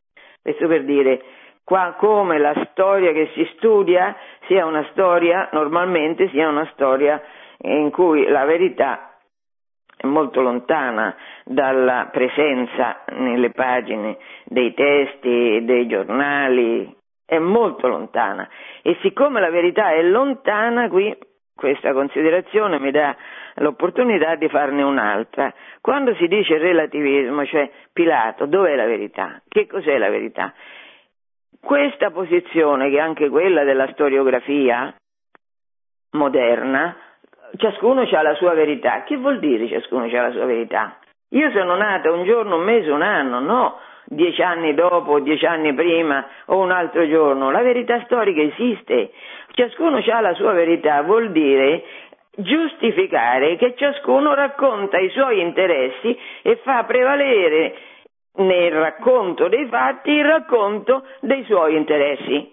Questo per dire qua come la storia che si studia sia una storia, normalmente sia una storia in cui la verità è molto lontana dalla presenza nelle pagine dei testi, dei giornali, è molto lontana. E siccome la verità è lontana, qui questa considerazione mi dà l'opportunità di farne un'altra. Quando si dice relativismo, cioè Pilato, dov'è la verità? Che cos'è la verità? Questa posizione, che è anche quella della storiografia moderna, ciascuno ha la sua verità. Che vuol dire ciascuno ha la sua verità? Io sono nata un giorno, un mese, un anno, no dieci anni dopo, dieci anni prima o un altro giorno. La verità storica esiste. Ciascuno ha la sua verità, vuol dire giustificare che ciascuno racconta i suoi interessi e fa prevalere nel racconto dei fatti il racconto dei suoi interessi.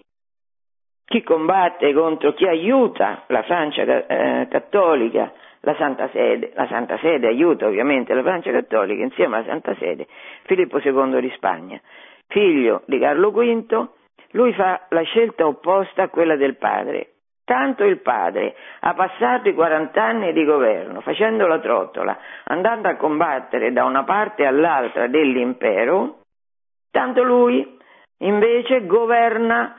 Chi combatte contro chi aiuta la Francia eh, cattolica, la Santa Sede, la Santa Sede aiuta ovviamente la Francia cattolica insieme alla Santa Sede, Filippo II di Spagna, figlio di Carlo V, lui fa la scelta opposta a quella del padre, Tanto il padre ha passato i 40 anni di governo facendo la trottola, andando a combattere da una parte all'altra dell'impero, tanto lui invece governa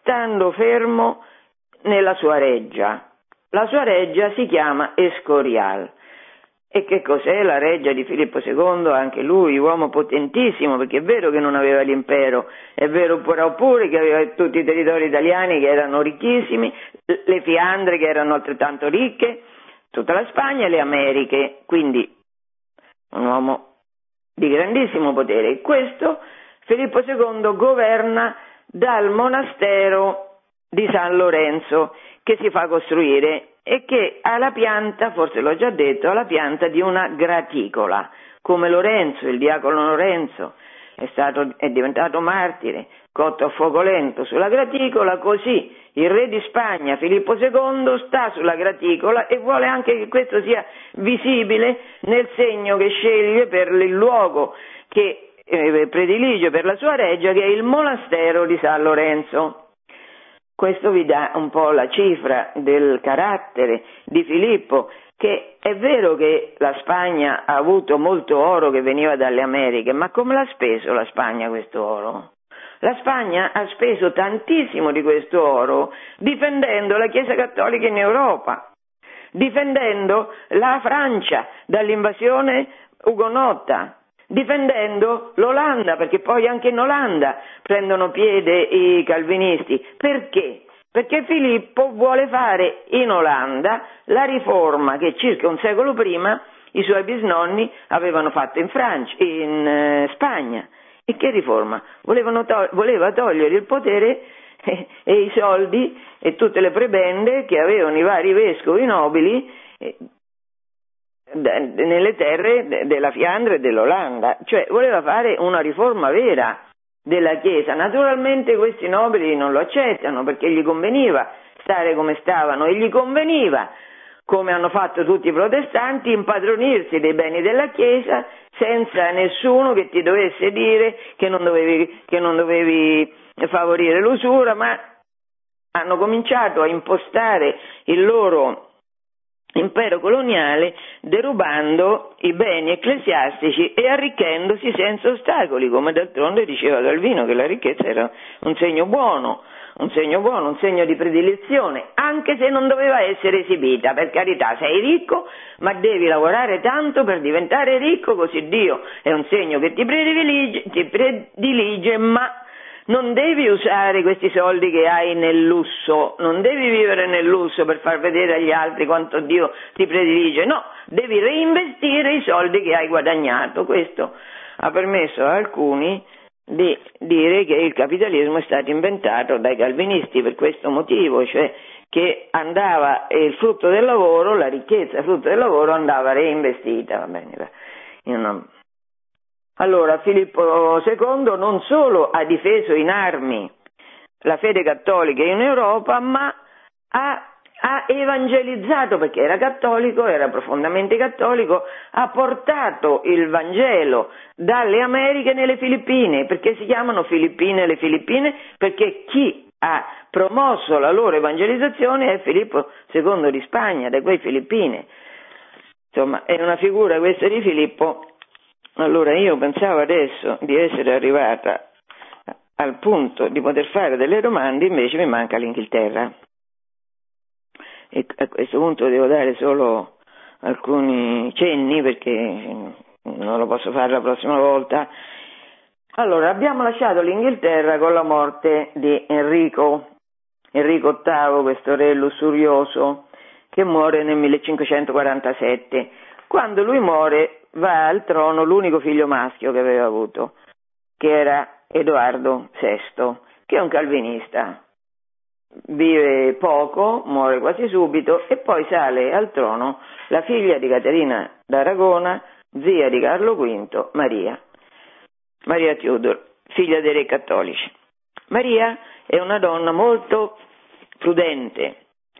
stando fermo nella sua reggia. La sua reggia si chiama Escorial e che cos'è la reggia di Filippo II? Anche lui, uomo potentissimo, perché è vero che non aveva l'impero, è vero però pure che aveva tutti i territori italiani che erano ricchissimi, le Fiandre che erano altrettanto ricche, tutta la Spagna e le Americhe, quindi un uomo di grandissimo potere. Questo Filippo II governa dal monastero di San Lorenzo che si fa costruire e che ha la pianta, forse l'ho già detto, ha la pianta di una graticola, come Lorenzo, il diacono Lorenzo, è, stato, è diventato martire, cotto a fuoco lento sulla graticola, così il re di Spagna, Filippo II, sta sulla graticola e vuole anche che questo sia visibile nel segno che sceglie per il luogo che eh, predilige per la sua reggia, che è il monastero di San Lorenzo. Questo vi dà un po' la cifra del carattere di Filippo, che è vero che la Spagna ha avuto molto oro che veniva dalle Americhe, ma come l'ha speso la Spagna questo oro? La Spagna ha speso tantissimo di questo oro difendendo la Chiesa Cattolica in Europa, difendendo la Francia dall'invasione ugonotta, difendendo l'Olanda, perché poi anche in Olanda prendono piede i calvinisti. Perché? Perché Filippo vuole fare in Olanda la riforma che circa un secolo prima i suoi bisnonni avevano fatto in, Francia, in eh, Spagna. E che riforma? To- voleva togliere il potere eh, e i soldi e tutte le prebende che avevano i vari vescovi nobili eh, nelle terre della Fiandra e dell'Olanda, cioè voleva fare una riforma vera della Chiesa. Naturalmente questi nobili non lo accettano perché gli conveniva stare come stavano e gli conveniva, come hanno fatto tutti i protestanti, impadronirsi dei beni della Chiesa senza nessuno che ti dovesse dire che non dovevi, che non dovevi favorire l'usura, ma hanno cominciato a impostare il loro impero coloniale derubando i beni ecclesiastici e arricchendosi senza ostacoli, come d'altronde diceva Calvino che la ricchezza era un segno buono, un segno buono, un segno di predilezione, anche se non doveva essere esibita, per carità, sei ricco, ma devi lavorare tanto per diventare ricco, così Dio è un segno che ti predilige, ti predilige ma non devi usare questi soldi che hai nel lusso, non devi vivere nel lusso per far vedere agli altri quanto Dio ti predilige, no, devi reinvestire i soldi che hai guadagnato. Questo ha permesso a alcuni di dire che il capitalismo è stato inventato dai calvinisti per questo motivo, cioè che andava il frutto del lavoro, la ricchezza frutto del lavoro andava reinvestita. Va bene, non... Allora Filippo II non solo ha difeso in armi la fede cattolica in Europa, ma ha ha evangelizzato perché era cattolico, era profondamente cattolico, ha portato il Vangelo dalle Americhe nelle Filippine, perché si chiamano Filippine le Filippine? Perché chi ha promosso la loro evangelizzazione è Filippo II di Spagna, da quei Filippine. Insomma, è una figura questa di Filippo. Allora io pensavo adesso di essere arrivata al punto di poter fare delle domande, invece mi manca l'Inghilterra e a questo punto devo dare solo alcuni cenni perché non lo posso fare la prossima volta. Allora, abbiamo lasciato l'Inghilterra con la morte di Enrico, Enrico VIII, questo re lussurioso, che muore nel 1547. Quando lui muore va al trono l'unico figlio maschio che aveva avuto, che era Edoardo VI, che è un calvinista, vive poco, muore quasi subito e poi sale al trono la figlia di Caterina d'Aragona, zia di Carlo V, Maria. Maria Tudor, figlia dei re cattolici. Maria è una donna molto prudente,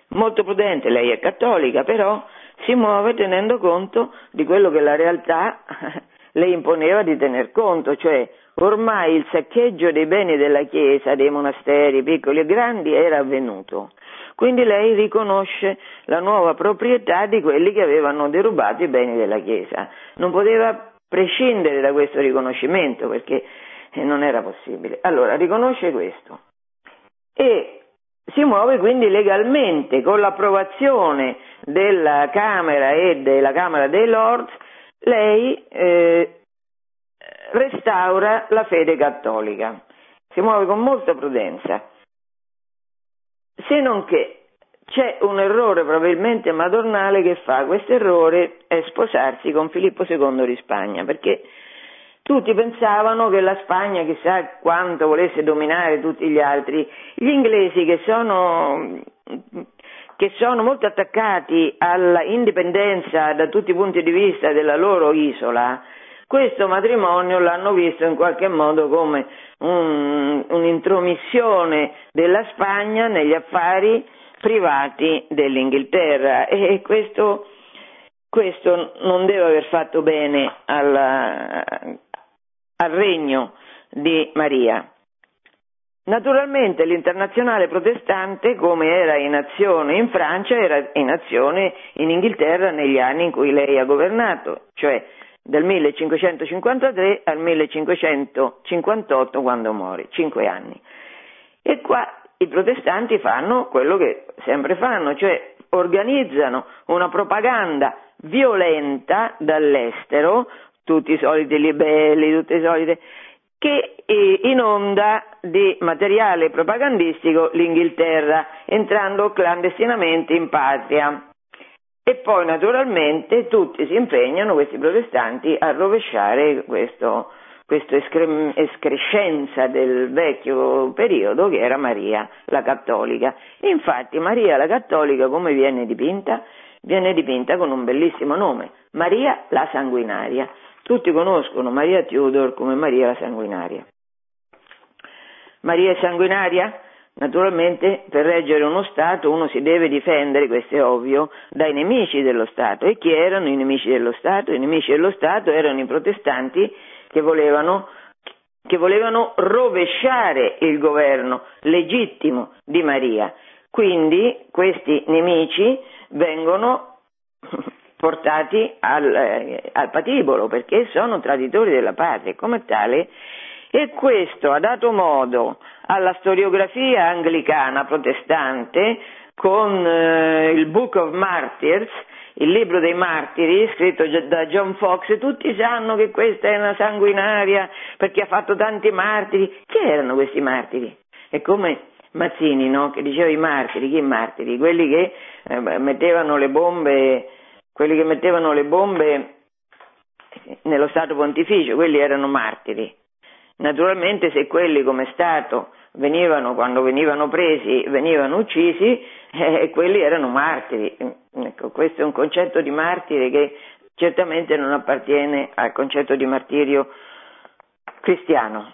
molto prudente, lei è cattolica, però si muove tenendo conto di quello che la realtà le imponeva di tener conto, cioè ormai il saccheggio dei beni della Chiesa, dei monasteri piccoli e grandi era avvenuto. Quindi lei riconosce la nuova proprietà di quelli che avevano derubato i beni della Chiesa. Non poteva prescindere da questo riconoscimento perché eh, non era possibile. Allora, riconosce questo e si muove quindi legalmente con l'approvazione della Camera e della Camera dei Lords, lei eh, restaura la fede cattolica, si muove con molta prudenza, se non che c'è un errore probabilmente madornale che fa, questo errore è sposarsi con Filippo II di Spagna, perché tutti pensavano che la Spagna chissà quanto volesse dominare tutti gli altri, gli inglesi che sono, che sono molto attaccati alla indipendenza da tutti i punti di vista della loro isola, questo matrimonio l'hanno visto in qualche modo come un, un'intromissione della Spagna negli affari privati dell'Inghilterra. E questo, questo non deve aver fatto bene alla, al regno di Maria. Naturalmente l'internazionale protestante, come era in azione in Francia, era in azione in Inghilterra negli anni in cui lei ha governato, cioè dal 1553 al 1558 quando muore, cinque anni. E qua i protestanti fanno quello che sempre fanno, cioè organizzano una propaganda violenta dall'estero, tutti i soliti libelli, tutte le solite, che inonda di materiale propagandistico l'Inghilterra, entrando clandestinamente in patria. E poi naturalmente tutti si impegnano, questi protestanti, a rovesciare questo, questa escrescenza del vecchio periodo che era Maria la cattolica. Infatti Maria la cattolica come viene dipinta? Viene dipinta con un bellissimo nome, Maria la sanguinaria. Tutti conoscono Maria Tudor come Maria la sanguinaria. Maria sanguinaria? Naturalmente per reggere uno Stato uno si deve difendere, questo è ovvio, dai nemici dello Stato. E chi erano i nemici dello Stato? I nemici dello Stato erano i protestanti che volevano, che volevano rovesciare il governo legittimo di Maria. Quindi questi nemici vengono portati al, eh, al patibolo perché sono traditori della patria come tale e questo ha dato modo alla storiografia anglicana protestante con eh, il Book of Martyrs, il libro dei martiri scritto da John Fox, tutti sanno che questa è una sanguinaria perché ha fatto tanti martiri. Chi erano questi martiri? È come Mazzini, no? Che diceva i martiri, chi martiri? Quelli che eh, mettevano le bombe, quelli che mettevano le bombe nello Stato Pontificio, quelli erano martiri. Naturalmente se quelli come Stato venivano, quando venivano presi, venivano uccisi, eh, quelli erano martiri. Ecco, questo è un concetto di martire che certamente non appartiene al concetto di martirio cristiano.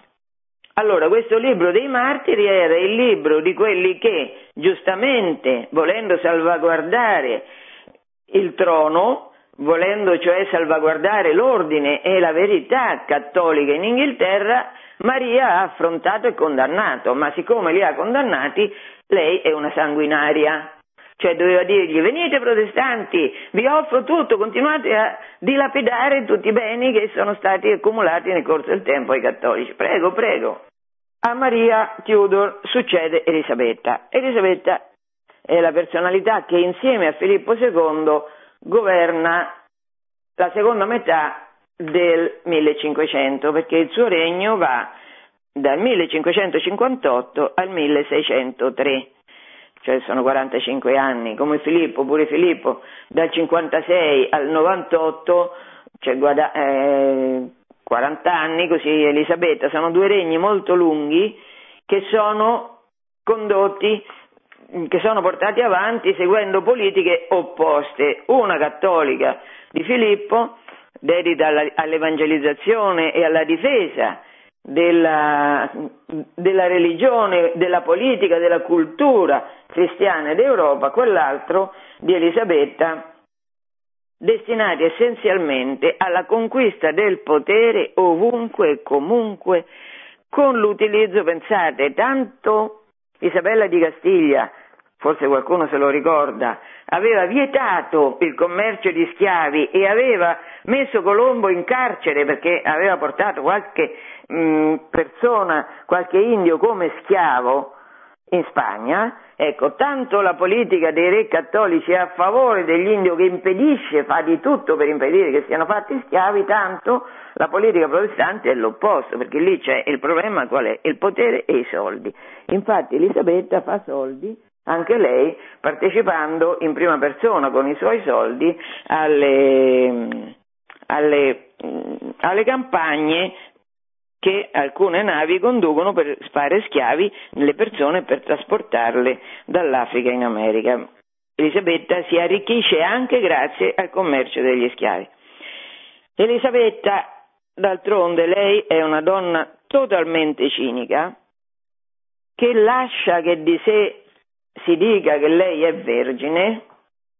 Allora, questo libro dei martiri era il libro di quelli che, giustamente, volendo salvaguardare il trono, volendo cioè salvaguardare l'ordine e la verità cattolica in Inghilterra, Maria ha affrontato e condannato, ma siccome li ha condannati, lei è una sanguinaria. Cioè doveva dirgli venite protestanti, vi offro tutto, continuate a dilapidare tutti i beni che sono stati accumulati nel corso del tempo ai cattolici. Prego, prego. A Maria Tudor succede Elisabetta. Elisabetta è la personalità che insieme a Filippo II governa la seconda metà del 1500, perché il suo regno va dal 1558 al 1603, cioè sono 45 anni, come Filippo, pure Filippo dal 56 al 98, cioè guarda, eh, 40 anni, così Elisabetta, sono due regni molto lunghi che sono condotti che sono portati avanti seguendo politiche opposte, una cattolica di Filippo dedita all'evangelizzazione e alla difesa della, della, religione, della politica, della cultura cristiana d'Europa, quell'altro di Elisabetta, destinati essenzialmente alla conquista del potere ovunque e comunque con l'utilizzo, pensate, tanto Isabella di Castiglia forse qualcuno se lo ricorda, aveva vietato il commercio di schiavi e aveva messo Colombo in carcere perché aveva portato qualche mh, mm, persona, qualche indio come schiavo in Spagna, ecco, tanto la politica dei re cattolici è a favore degli indios che impedisce, fa di tutto per impedire che siano fatti schiavi, tanto la politica protestante è l'opposto, perché lì c'è il problema qual è? Il potere e i soldi. Infatti Elisabetta fa soldi anche lei partecipando in prima persona con i suoi soldi alle, alle, alle campagne che alcune navi conducono per fare schiavi le persone per trasportarle dall'Africa in America. Elisabetta si arricchisce anche grazie al commercio degli schiavi. Elisabetta, d'altronde, lei è una donna totalmente cinica che lascia che di sé si dica che lei è vergine,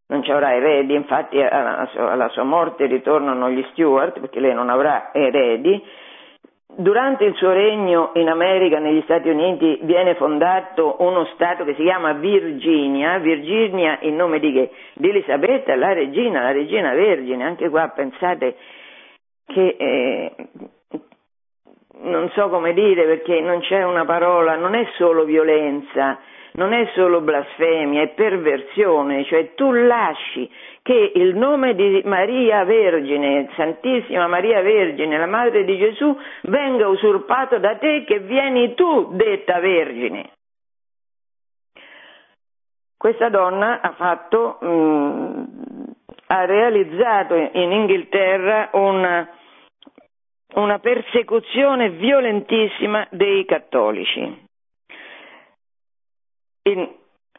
non ci avrà eredi, infatti alla sua, morte ritornano gli Stuart perché lei non avrà eredi. Durante il suo regno in America, negli Stati Uniti, viene fondato uno Stato che si chiama Virginia, Virginia in nome di che? Di Elisabetta, la regina, la regina vergine, anche qua pensate che eh, non so come dire perché non c'è una parola, non è solo violenza, non è solo blasfemia, è perversione, cioè tu lasci che il nome di Maria Vergine, Santissima Maria Vergine, la Madre di Gesù, venga usurpato da te che vieni tu detta Vergine. Questa donna ha fatto, mh, mm, ha realizzato in Inghilterra una, una persecuzione violentissima dei cattolici in,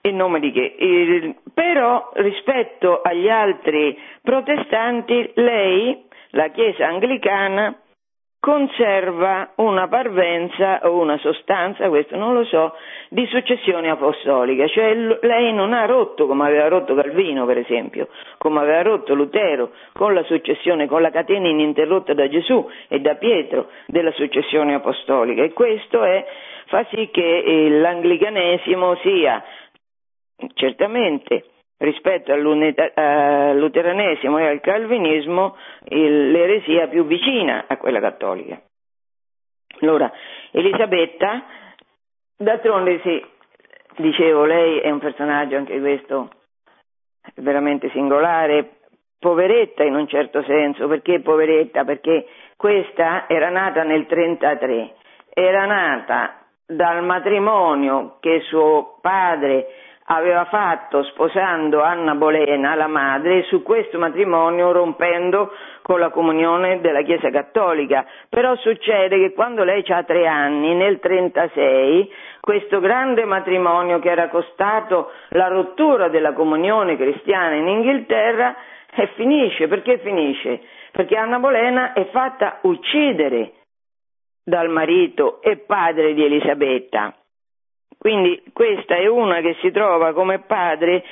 in nome di che? Il, però rispetto agli altri protestanti lei, la Chiesa anglicana, conserva una parvenza o una sostanza, questo non lo so, di successione apostolica, cioè lei non ha rotto come aveva rotto Calvino per esempio, come aveva rotto Lutero con la successione, con la catena ininterrotta da Gesù e da Pietro della successione apostolica e questo è fa sì che l'anglicanesimo sia certamente rispetto al luteranesimo e al calvinismo l'eresia più vicina a quella cattolica. Allora, Elisabetta, d'altronde sì, dicevo, lei è un personaggio anche questo veramente singolare, poveretta in un certo senso, perché poveretta? Perché questa era nata nel 1933, era nata dal matrimonio che suo padre aveva fatto sposando Anna Bolena, la madre, su questo matrimonio rompendo con la comunione della Chiesa Cattolica. Però succede che quando lei ha tre anni, nel 1936, questo grande matrimonio che era costato la rottura della comunione cristiana in Inghilterra, finisce. Perché finisce? Perché Anna Bolena è fatta uccidere dal marito e padre di Elisabetta. Quindi questa è una che si trova come padre,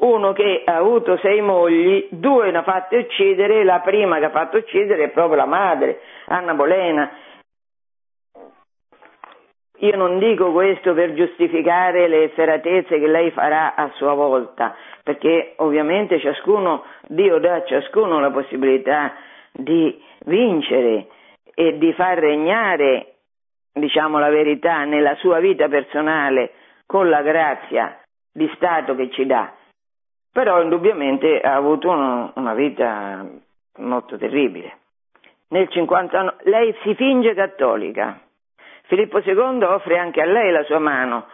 uno che ha avuto sei mogli, due ne ha fatte uccidere, la prima che ha fatto uccidere è proprio la madre, Anna Bolena. Io non dico questo per giustificare le efferatezze che lei farà a sua volta, perché ovviamente ciascuno, Dio dà a ciascuno la possibilità di vincere e di far regnare, diciamo la verità, nella sua vita personale con la grazia di Stato che ci dà. Però indubbiamente ha avuto uno, una vita molto terribile. Nel 59 lei si finge cattolica. Filippo II offre anche a lei la sua mano.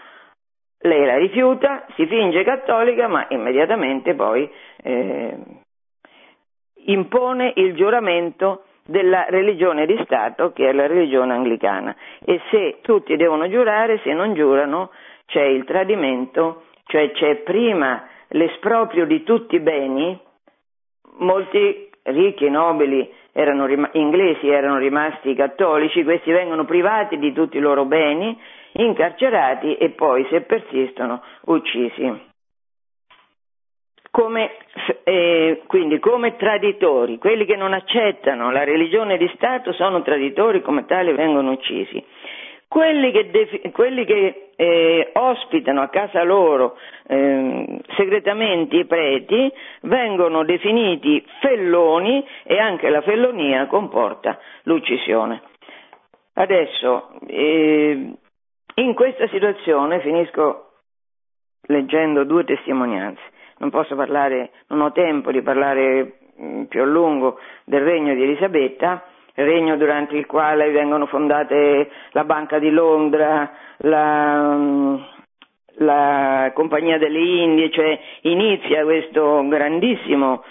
Lei la rifiuta, si finge cattolica, ma immediatamente poi eh, impone il giuramento della religione di Stato che è la religione anglicana. E se tutti devono giurare, se non giurano c'è il tradimento, cioè c'è prima l'esproprio di tutti i beni, molti ricchi e nobili erano rim- inglesi erano rimasti cattolici, questi vengono privati di tutti i loro beni, incarcerati e poi, se persistono, uccisi come, eh, quindi come traditori, quelli che non accettano la religione di Stato sono traditori, come tali vengono uccisi. Quelli che, defi- quelli che eh, ospitano a casa loro eh, segretamente i preti vengono definiti felloni e anche la fellonia comporta l'uccisione. Adesso, eh, in questa situazione, finisco leggendo due testimonianze non posso parlare, non ho tempo di parlare mm, più a lungo del regno di Elisabetta, regno durante il quale vengono fondate la Banca di Londra, la, mm, la Compagnia delle Indie, cioè inizia questo grandissimo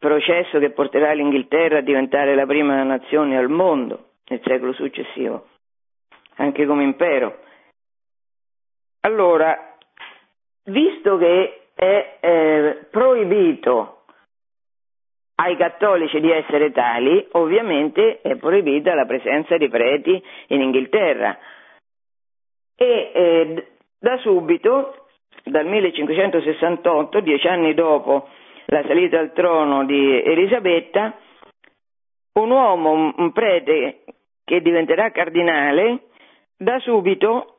processo che porterà l'Inghilterra a diventare la prima nazione al mondo nel secolo successivo, anche come impero. Allora, visto che è eh, proibito ai cattolici di essere tali, ovviamente è proibita la presenza di preti in Inghilterra. E eh, da subito, dal 1568, dieci anni dopo la salita al trono di Elisabetta, un uomo, un prete che diventerà cardinale, da subito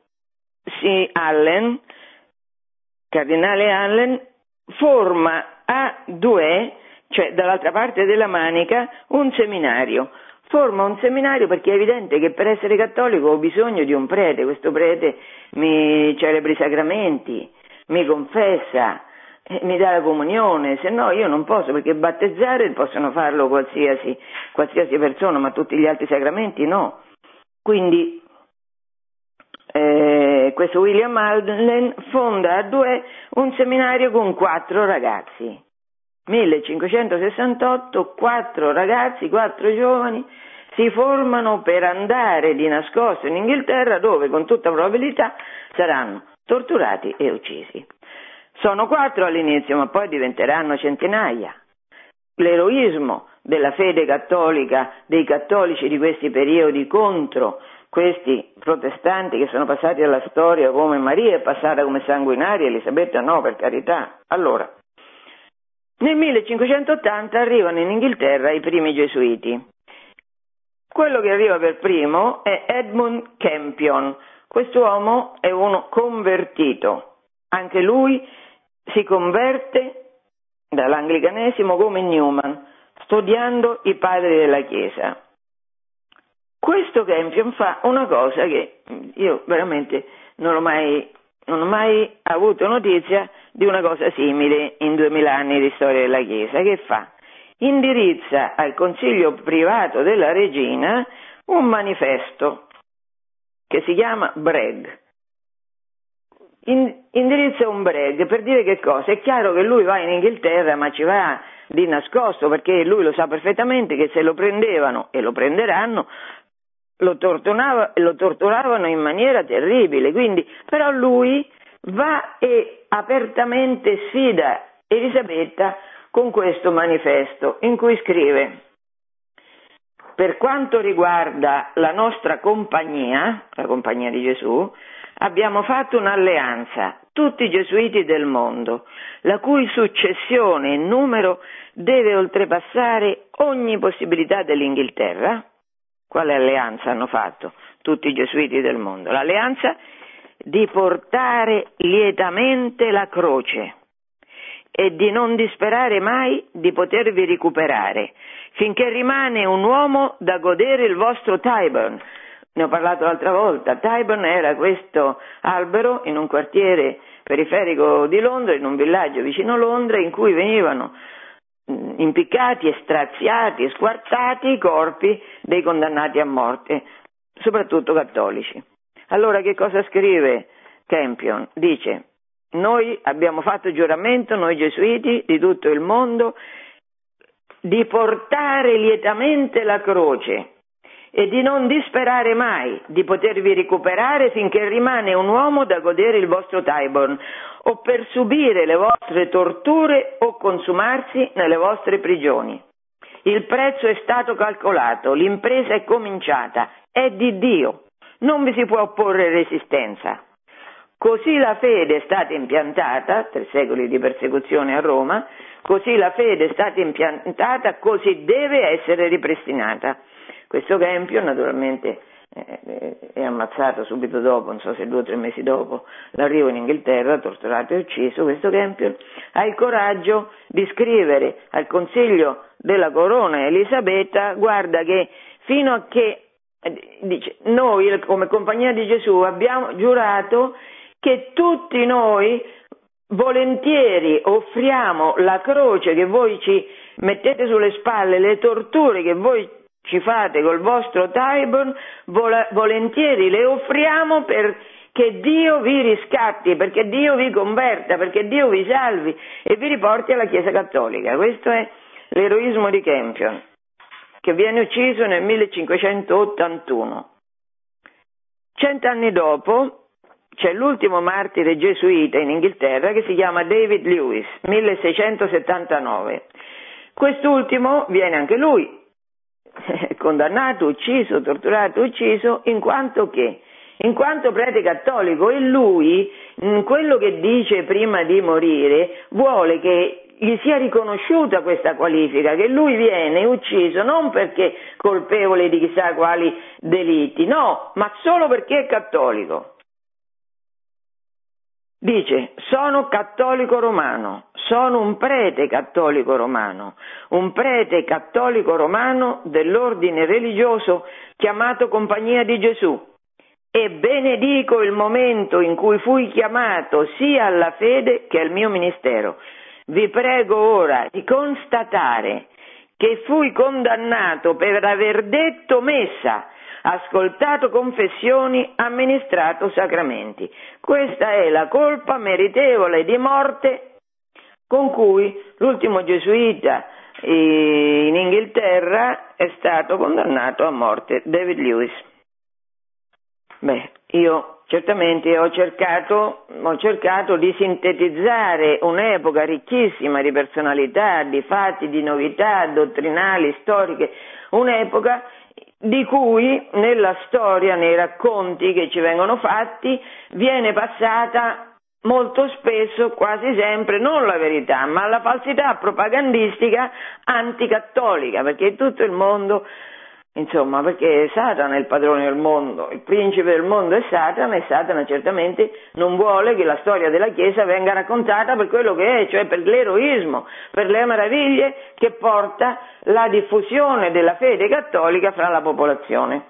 si Allen Cardinale Allen forma a due, cioè dall'altra parte della manica, un seminario. Forma un seminario perché è evidente che per essere cattolico ho bisogno di un prete, questo prete mi celebra i sacramenti, mi confessa, eh, mi dà la comunione, se no io non posso, perché battezzare possono farlo qualsiasi, qualsiasi persona, ma tutti gli altri sacramenti no. Quindi eh, questo William Allen fonda a due un seminario con quattro ragazzi. 1568, quattro ragazzi, quattro giovani si formano per andare di nascosto in Inghilterra dove con tutta probabilità saranno torturati e uccisi. Sono quattro all'inizio, ma poi diventeranno centinaia. L'eroismo della fede cattolica, dei cattolici di questi periodi contro questi protestanti che sono passati alla storia come Maria è passata come sanguinaria, Elisabetta no, per carità. Allora, nel 1580 arrivano in Inghilterra i primi gesuiti. Quello che arriva per primo è Edmund Campion. Quest'uomo è uno convertito. Anche lui si converte dall'anglicanesimo come Newman, studiando i padri della Chiesa. Questo Campion fa una cosa che io veramente non ho mai, non ho mai avuto notizia di una cosa simile in duemila anni di storia della Chiesa. Che fa? Indirizza al consiglio privato della regina un manifesto che si chiama Breg. indirizza un break per dire che cosa? È chiaro che lui va in Inghilterra ma ci va di nascosto perché lui lo sa perfettamente che se lo prendevano e lo prenderanno lo, lo torturavano in maniera terribile, quindi però lui va e apertamente sfida Elisabetta con questo manifesto in cui scrive per quanto riguarda la nostra compagnia, la compagnia di Gesù, abbiamo fatto un'alleanza, tutti i gesuiti del mondo, la cui successione in numero deve oltrepassare ogni possibilità dell'Inghilterra. Quale alleanza hanno fatto tutti i gesuiti del mondo? L'alleanza di portare lietamente la croce e di non disperare mai di potervi recuperare, finché rimane un uomo da godere il vostro Tyburn, ne ho parlato l'altra volta, Tyburn era questo albero in un quartiere periferico di Londra, in un villaggio vicino Londra, in cui venivano impiccati e straziati squartati i corpi dei condannati a morte, soprattutto cattolici. Allora che cosa scrive Campion? Dice, noi abbiamo fatto giuramento, noi gesuiti di tutto il mondo, di portare lietamente la croce e di non disperare mai di potervi recuperare finché rimane un uomo da godere il vostro Tyburn o per subire le vostre torture o consumarsi nelle vostre prigioni. Il prezzo è stato calcolato, l'impresa è cominciata, è di Dio, non vi si può opporre resistenza. Così la fede è stata impiantata, tre secoli di persecuzione a Roma, così la fede è stata impiantata, così deve essere ripristinata. Questo Kempio naturalmente eh, è ammazzato subito dopo, non so se due o tre mesi dopo l'arrivo in Inghilterra, torturato e ucciso, questo Kempio ha il coraggio di scrivere al Consiglio della Corona Elisabetta, guarda che fino a che eh, dice, noi come Compagnia di Gesù abbiamo giurato che tutti noi volentieri offriamo la croce che voi ci mettete sulle spalle, le torture che voi ci fate col vostro Tyburn, volentieri le offriamo perché Dio vi riscatti, perché Dio vi converta, perché Dio vi salvi e vi riporti alla Chiesa Cattolica. Questo è l'eroismo di Campion, che viene ucciso nel 1581. Cent'anni dopo c'è l'ultimo martire gesuita in Inghilterra che si chiama David Lewis, 1679. Quest'ultimo viene anche lui condannato, ucciso, torturato, ucciso, in quanto che? In quanto prete cattolico e lui, quello che dice prima di morire, vuole che gli sia riconosciuta questa qualifica, che lui viene ucciso non perché colpevole di chissà quali delitti, no, ma solo perché è cattolico. Dice, sono cattolico romano, sono un prete cattolico romano, un prete cattolico romano dell'ordine religioso chiamato Compagnia di Gesù e benedico il momento in cui fui chiamato sia alla fede che al mio ministero. Vi prego ora di constatare che fui condannato per aver detto messa ascoltato confessioni, amministrato sacramenti. Questa è la colpa meritevole di morte con cui l'ultimo gesuita eh, in Inghilterra è stato condannato a morte, David Lewis. Beh, io certamente ho cercato, ho cercato, di sintetizzare un'epoca ricchissima di personalità, di fatti, di novità dottrinali, storiche, un'epoca di cui nella storia, nei racconti che ci vengono fatti, viene passata molto spesso, quasi sempre, non la verità, ma la falsità propagandistica anticattolica, perché tutto il mondo Insomma, perché Satana è il padrone del mondo, il principe del mondo è Satana e Satana certamente non vuole che la storia della Chiesa venga raccontata per quello che è, cioè per l'eroismo, per le meraviglie che porta la diffusione della fede cattolica fra la popolazione.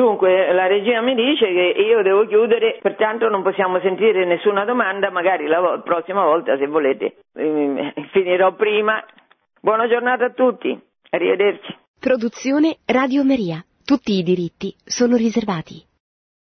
Dunque, la regina mi dice che io devo chiudere, pertanto non possiamo sentire nessuna domanda, magari la vo- prossima volta, se volete, eh, finirò prima. Buona giornata a tutti, arrivederci. Produzione Radio Maria. Tutti i diritti sono riservati.